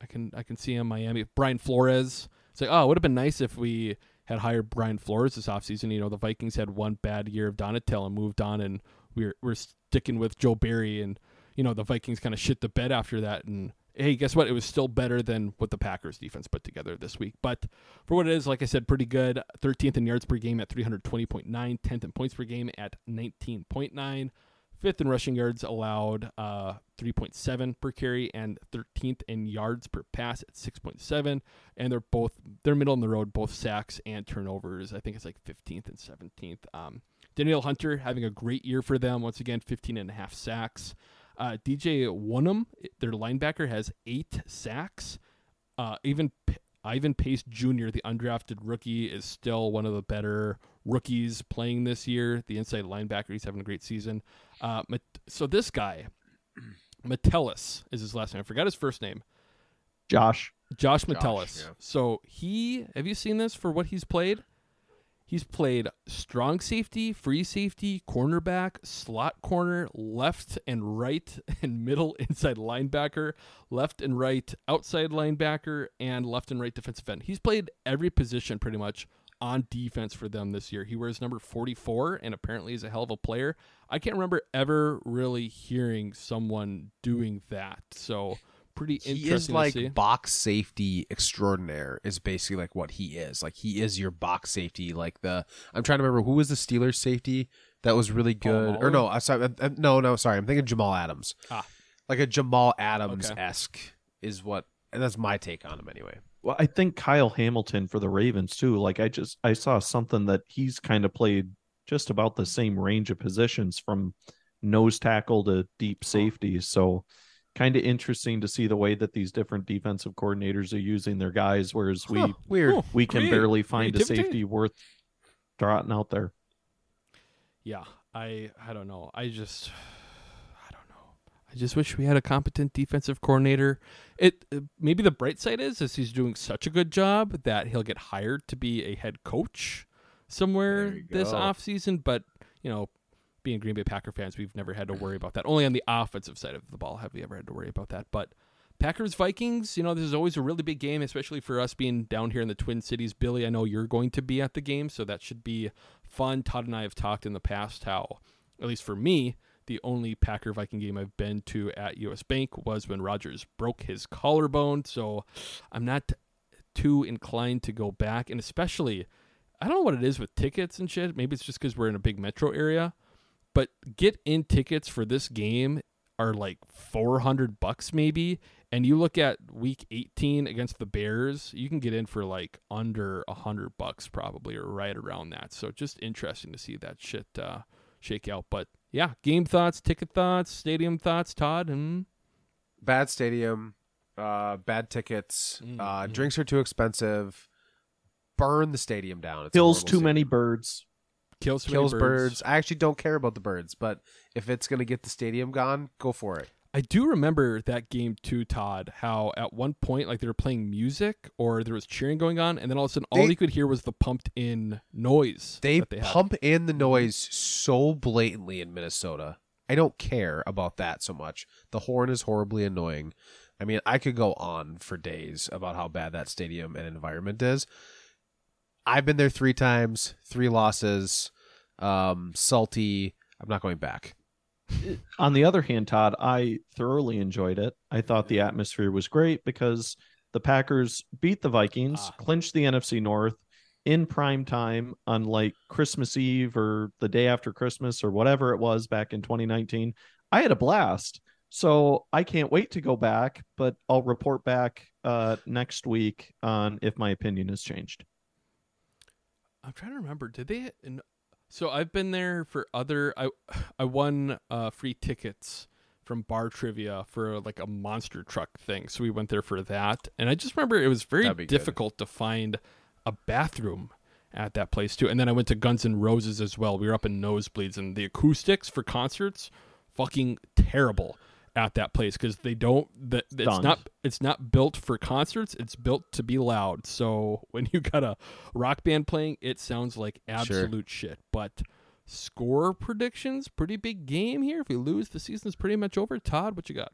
I can I can see him Miami. Brian Flores. It's like, oh, it would have been nice if we had hired Brian Flores this offseason. You know, the Vikings had one bad year of Donatell and moved on, and we're we're sticking with Joe Barry, and you know the Vikings kind of shit the bed after that, and hey, guess what? It was still better than what the Packers defense put together this week. But for what it is, like I said, pretty good. 13th in yards per game at 320.9, 10th in points per game at 19.9, fifth in rushing yards allowed, uh, 3.7 per carry, and 13th in yards per pass at 6.7. And they're both they're middle in the road, both sacks and turnovers. I think it's like 15th and 17th. Um, Danielle Hunter having a great year for them. Once again, 15 and a half sacks. Uh, DJ Wonnum, their linebacker, has eight sacks. Uh, even P- Ivan Pace Jr., the undrafted rookie, is still one of the better rookies playing this year. The inside linebacker, he's having a great season. Uh, so this guy, [clears throat] Metellus is his last name. I forgot his first name. Josh. Josh Josh, Metellus. yeah. So he, have you seen this for what he's played? He's played strong safety, free safety, cornerback, slot corner, left and right [laughs] and middle inside linebacker, left and right outside linebacker, and left and right defensive end. He's played every position pretty much on defense for them this year. He wears number 44 and apparently is a hell of a player. I can't remember ever really hearing someone doing that. So pretty interesting He is like see. box safety extraordinaire. Is basically like what he is. Like he is your box safety. Like the I'm trying to remember who was the Steelers safety that was really good. Or no, I'm sorry, uh, no, no, sorry. I'm thinking Jamal Adams. Ah. Like a Jamal Adams Okay. esque is what, and that's my take on him anyway. Well, I think Kyle Hamilton for the Ravens too. Like I just I saw something that he's kind of played just about the same range of positions from nose tackle to deep safety. So kind of interesting to see the way that these different defensive coordinators are using their guys, whereas we Huh, weird. we can Creative. barely find a safety worth trotting out there. yeah i i don't know i just i don't know i just wish we had a competent defensive coordinator it uh, maybe the bright side is is he's doing such a good job that he'll get hired to be a head coach somewhere this offseason but you know being green bay packer fans we've never had to worry about that only on the offensive side of the ball have we ever had to worry about that but Packers Vikings, you know, this is always a really big game, especially for us being down here in the Twin Cities. Billy, I know you're going to be at the game, so that should be fun. Todd and I have talked in the past how, at least for me, the only Packer Viking game I've been to at US Bank was when Rodgers broke his collarbone. So I'm not too inclined to go back. And especially, I don't know what it is with tickets and shit. Maybe it's just because we're in a big metro area. But get in tickets for this game are like 400 bucks maybe and you look at week 18 against the bears you can get in for like under 100 bucks probably or right around that so just interesting to see that shit uh shake out but yeah game thoughts ticket thoughts stadium thoughts todd and Bad stadium, uh, bad tickets, Mm, uh, mm-hmm. drinks are too expensive. Burn the stadium down. It's Kills too stadium. many birds. kills too many kills birds. I actually don't care about the birds, but if it's gonna get the stadium gone, go for it. I do remember that game too, Todd. How at one point, like they were playing music or there was cheering going on, and then all of a sudden, all They- you could hear was the pumped in noise. They, they had. pump in the noise so blatantly in Minnesota. I don't care about that so much. The horn is horribly annoying. I mean, I could go on for days about how bad that stadium and environment is. I've been there three times, three losses, um, salty. I'm not going back. On the other hand, Todd, I thoroughly enjoyed it. I thought the atmosphere was great because the Packers beat the Vikings, Ah. clinched the NFC North in prime time on like Christmas Eve or the day after Christmas or whatever it was back in 2019. I had a blast. So I can't wait to go back, but I'll report back uh, next week on if my opinion has changed. I'm trying to remember. Did they? So I've been there for other. I I won uh, free tickets from bar trivia for like a monster truck thing. So we went there for that, and I just remember it was very That'd good. difficult to find a bathroom at that place too. And then I went to Guns N' Roses as well. We were up in nosebleeds, and the acoustics for concerts, fucking terrible at that place because they don't. The, it's not it's not built for concerts. It's built to be loud. So [laughs] when you got a rock band playing, it sounds like absolute shit. But score predictions, pretty big game here. If we lose, the season's pretty much over. Todd, what you got?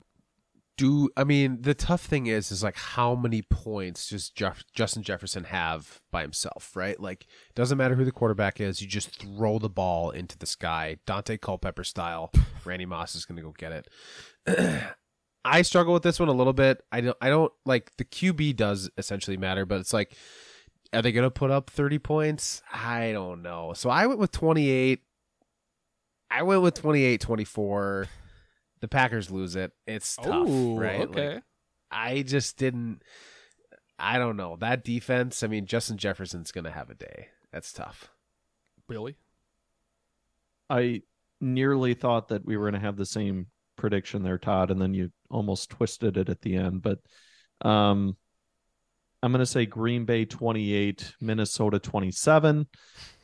Do I mean the tough thing is is like how many points does Jeff, Justin Jefferson have by himself, right? Like doesn't matter who the quarterback is, you just throw the ball into the sky, Daunte Culpepper style. [laughs] Randy Moss is going to go get it. [clears throat] I struggle with this one a little bit. I don't I don't like the QB does essentially matter, but it's like are they going to put up 30 points? I don't know. So I went with 28. I went with 28 24. The Packers lose it. It's tough, Oh, right? okay. Like, I just didn't I don't know. That defense, I mean Justin Jefferson's going to have a day. That's tough. Really? I nearly thought that we were going to have the same prediction there, Todd, and then you almost twisted it at the end. But um, I'm going to say Green Bay 28, Minnesota 27.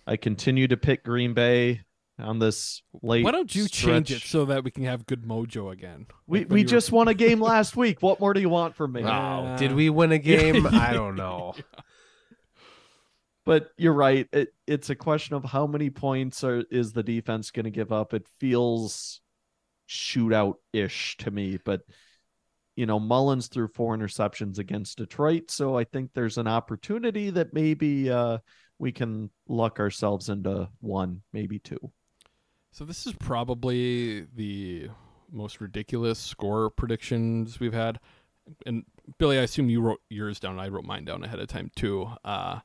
I continue to pick Green Bay on this late. Why don't you change it so that we can have good mojo again? We Like we you were- just won a [laughs] game last week. What more do you want from me? Wow. Did we win a [laughs] game? I don't know. But you're right. It it's a question of how many points are is the defense going to give up. It feels shootout ish to me, but you know Mullens threw four interceptions against Detroit, so I think there's an opportunity that maybe uh, we can luck ourselves into one, maybe two. So this is probably the most ridiculous score predictions we've had. And Billy, I assume you wrote yours down. I wrote mine down ahead of time too. Uh,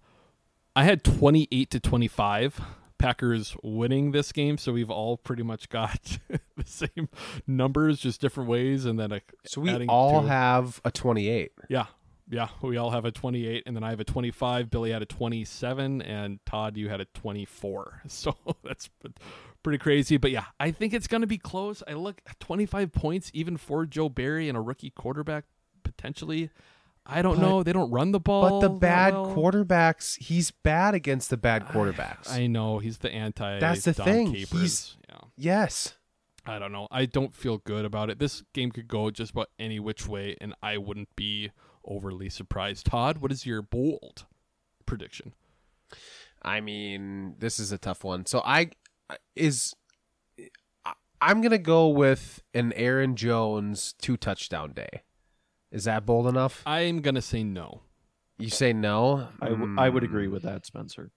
I had 28 to 25 Packers winning this game, so we've all pretty much got [laughs] the same numbers, just different ways, and then a, So we all have a 28. Yeah. Yeah. We all have a 28, and then I have a 25. Billy had a 27, and Todd, you had a 24. [laughs] So that's pretty crazy. But yeah, I think it's going to be close. I look at 25 points, even for Joe Barry and a rookie quarterback, potentially. I don't But- know. They don't run the ball. But the bad well. quarterbacks, he's bad against the bad [sighs] quarterbacks. I know. He's the anti. That's the Dom thing. Capers. He's yeah. yes. I don't know. I don't feel good about it. This game could go just about any which way, and I wouldn't be overly surprised. Todd, what is your bold prediction? I mean, this is a tough one. So I is I- I'm gonna go with an Aaron Jones two touchdown day. Is that bold enough? I'm gonna say no. You say no. i would Mm, agree with that, Spencer.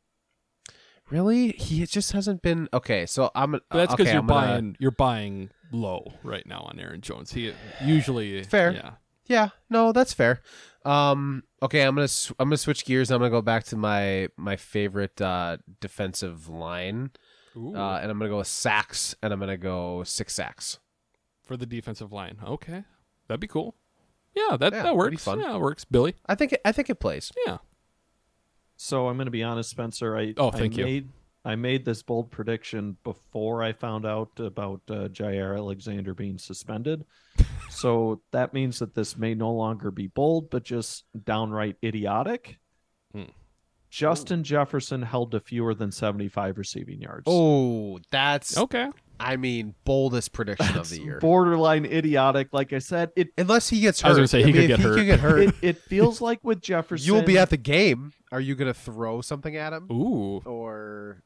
Really, he just hasn't been okay. So I'm. But that's because okay, you're I'm gonna- buying you're buying low right now on Aaron Jones. He usually Fair. Yeah. Yeah, no, that's fair. Um, okay, I'm gonna sw- I'm gonna switch gears. I'm gonna go back to my my favorite uh, defensive line, Ooh. uh, and I'm gonna go with sacks, and I'm gonna go six sacks. For the defensive line. Okay. That'd be cool. Yeah, that, Yeah, that works. fun. Yeah, it works. Billy. I think it, I think it plays. Yeah. So I'm going to be honest, Spencer. I Oh, thank I you. Made, I made this bold prediction before I found out about uh, Jaire Alexander being suspended. [laughs] so that means that this may no longer be bold, but just downright idiotic. Hmm. Justin Jefferson held to fewer than 75 receiving yards. Oh, that's Okay. I mean, boldest prediction of the year. borderline idiotic. Like I said, it Unless he gets hurt. I was gonna say, he mean, could get he hurt. could get hurt. it, it feels [laughs] like with Jefferson, you will be at the game. Are you gonna throw something at him? Ooh. Or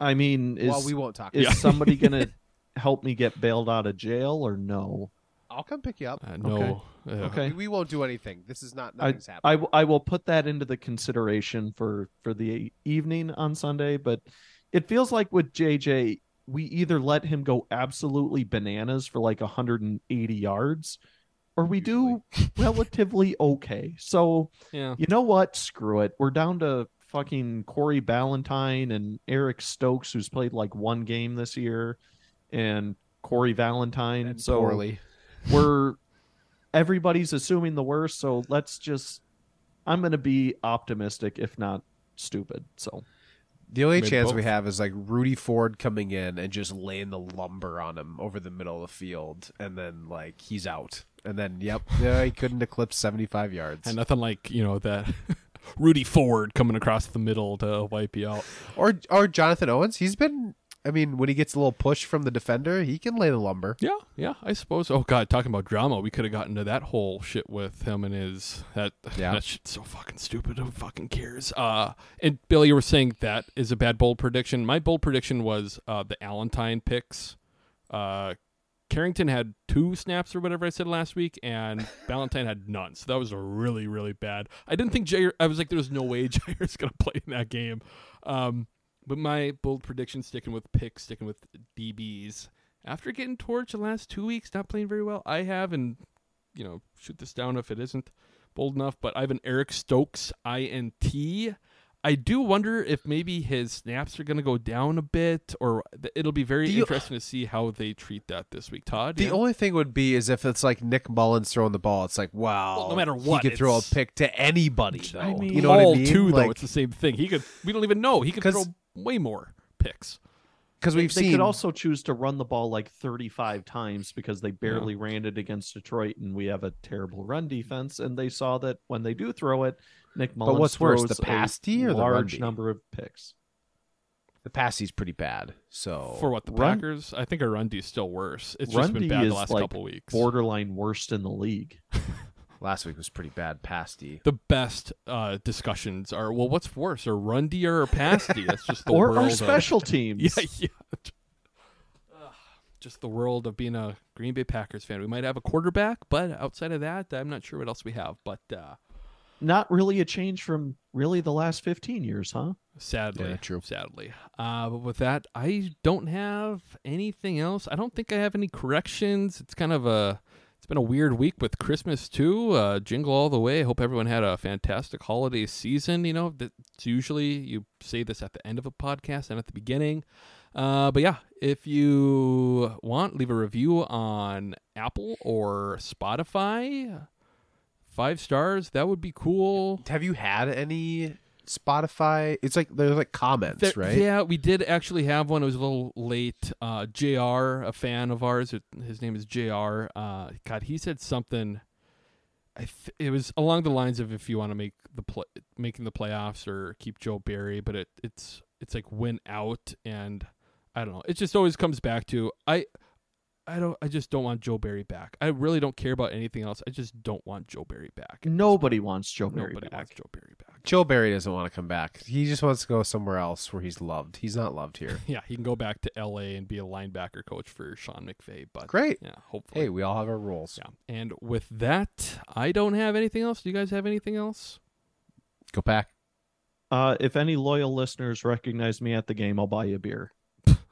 I mean, is, well, we won't talk. is about it. somebody going [laughs] to help me get bailed out of jail or no? I'll come pick you up. Uh, no. Uh, Okay. We, we won't do anything. This is not I, nothing's I, happening. w- I will put that into the consideration for for the evening on Sunday, but it feels like with JJ, we either let him go absolutely bananas for like 180 yards, or we do [laughs] relatively okay. So Yeah. you know what? Screw it. We're down to fucking Corey Ballentine and Eric Stokes, who's played like one game this year, and Corey Valentine. And so poorly. We're everybody's assuming the worst. So let's just. I'm going to be optimistic, if not stupid. So The only Maybe chance we have is like Rudy Ford coming in and just laying the lumber on him over the middle of the field, and then like he's out, and then yep, [laughs] yeah, he couldn't eclipse seventy five yards. And nothing like, you know, that [laughs] Rudy Ford coming across the middle to wipe you out. or or Jonathan Owens, he's been. I mean, when he gets a little push from the defender, he can lay the lumber. Yeah, yeah, I suppose. Oh god, talking about drama, we could have gotten to that whole shit with him and his that [laughs] Yeah. that shit's so fucking stupid. Who fucking cares? Uh and Billy, you were saying that is a bad bold prediction. My bold prediction was uh the Allentine picks. Uh Carrington had two snaps or whatever I said last week, and [laughs] Valentine had none. So that was really, really bad. I didn't think Jaire. I was like, there's no way [laughs] Jaire's gonna play in that game. Um, but my bold prediction, sticking with picks, sticking with DBs. After getting torched the last two weeks, not playing very well, I have, and you know shoot this down if it isn't bold enough. But I have an Eric Stokes INT. I do wonder if maybe his snaps are going to go down a bit, or th- it'll be very interesting to see how they treat that this week. Todd, The yeah? only thing would be is if it's like Nick Mullens throwing the ball. It's like wow, Well, no matter what, he could throw a pick to anybody. Though. I mean, you know what I mean? too, though it's the same thing. He could. We don't even know. He could [laughs] throw way more picks. because They- we've they seen could also choose to run the ball like 35 times because they barely ran it against Detroit, and we have a terrible run defense. And they saw that when they do throw it, Nick Mullens what's worse, throws the pass a D or the run large D? number of picks. the passy's pretty bad. So For what the Run- Packers, I think our run D is still worse. It's run just been D bad the last like couple weeks. borderline worst in the league. [laughs] last week was pretty bad Pasty. The best uh, discussions are well, what's worse, or run D or pass D? That's just the [laughs] or world our of- special [laughs] teams. Yeah, yeah. Ugh, Just the world of being a Green Bay Packers fan. We might have a quarterback, but outside of that, I'm not sure what else we have. But uh, Not really a change from really the last 15 years, huh? sadly, Yeah, true. sadly. Uh, but with that, I don't have anything else. I don't think I have any corrections. It's kind of a it's been a weird week with Christmas too. Uh, jingle all the way. I hope everyone had a fantastic holiday season. You know, that's usually you say this at the end of a podcast and at the beginning. Uh, but yeah, if you want, leave a review on Apple or Spotify. Five stars, that would be cool. Have you had any Spotify? It's like there's like comments, There- right? Yeah, we did actually have one. It was a little late. Uh, Jr. a fan of ours. His name is Jr. Uh, God, he said something. I th- it was along the lines of if you want to make the play, making the playoffs or keep Joe Barry, but it it's it's like win out, and I don't know. It just always comes back to I. I don't. I just don't want Joe Barry back. I really don't care about anything else. I just don't want Joe Barry back. Nobody wants Joe Barry Nobody back. wants Joe Barry back. Joe Barry doesn't want to come back. He just wants to go somewhere else where he's loved. He's not loved here. [laughs] Yeah, he can go back to L.A. and be a linebacker coach for Sean McVay. But Great. yeah, hopefully. Hey, we all have our roles. Yeah, and with that, I don't have anything else. Do you guys have anything else? Go back. Uh, if any loyal listeners recognize me at the game, I'll buy you a beer.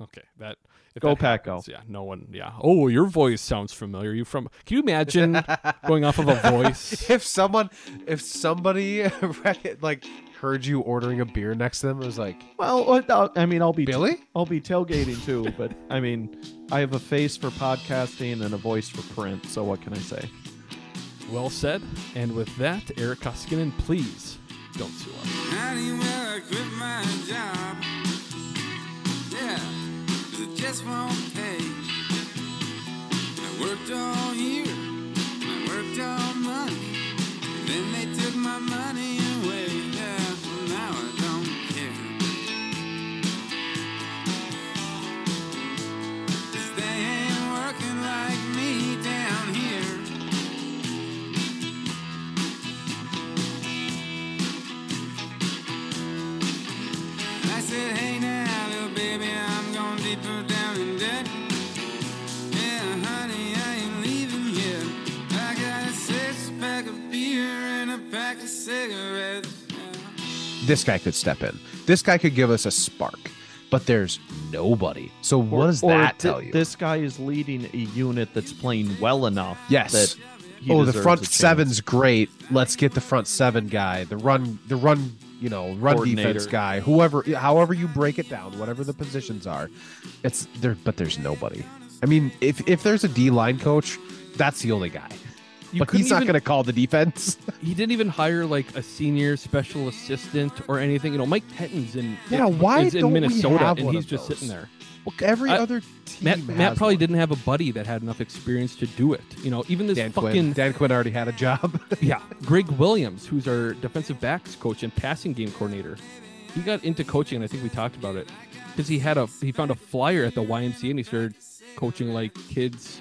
Okay, that if Go that Pack, go. happens, Yeah, no one. Yeah. Oh, your voice sounds familiar. You from? Can you imagine [laughs] going off of a voice? If someone, if somebody [laughs] like heard you ordering a beer next to them, it was like, Well, uh, I mean, I'll be Billy? I'll be tailgating too, but I mean, I have a face for podcasting and a voice for print. So what can I say? Well said. And with that, Eric Koskinen, please don't sue us. Just won't pay. I worked all year, I worked all month, and then they took my money away. Yeah, well now I don't care. 'Cause they ain't working like me down here. I said, hey this guy could step in. This guy could give us a spark. But there's nobody. So what Or- does that thi- tell you? This guy is leading a unit that's playing well enough. Yes. That he oh, the front seven's great. Let's get the front seven guy, the run, the run, you know, run defense guy, whoever, however you break it down, whatever the positions are. It's there, but there's nobody. I mean, if if there's a D line coach, that's the only guy. You but he's even- going to call the defense. [laughs] He didn't even hire like a senior special assistant or anything. You know, Mike Pettine's in Yeah, why is in Minnesota and he's just those? sitting there. Well, every I- other team. Matt, Matt probably one. didn't have a buddy that had enough experience to do it. You know, even this Dan fucking Quinn. Dan Quinn already had a job. [laughs] yeah, Greg Williams, who's our defensive backs coach and passing game coordinator, he got into coaching, and I think we talked about it because he had a he found a flyer at the YMCA and he started coaching like kids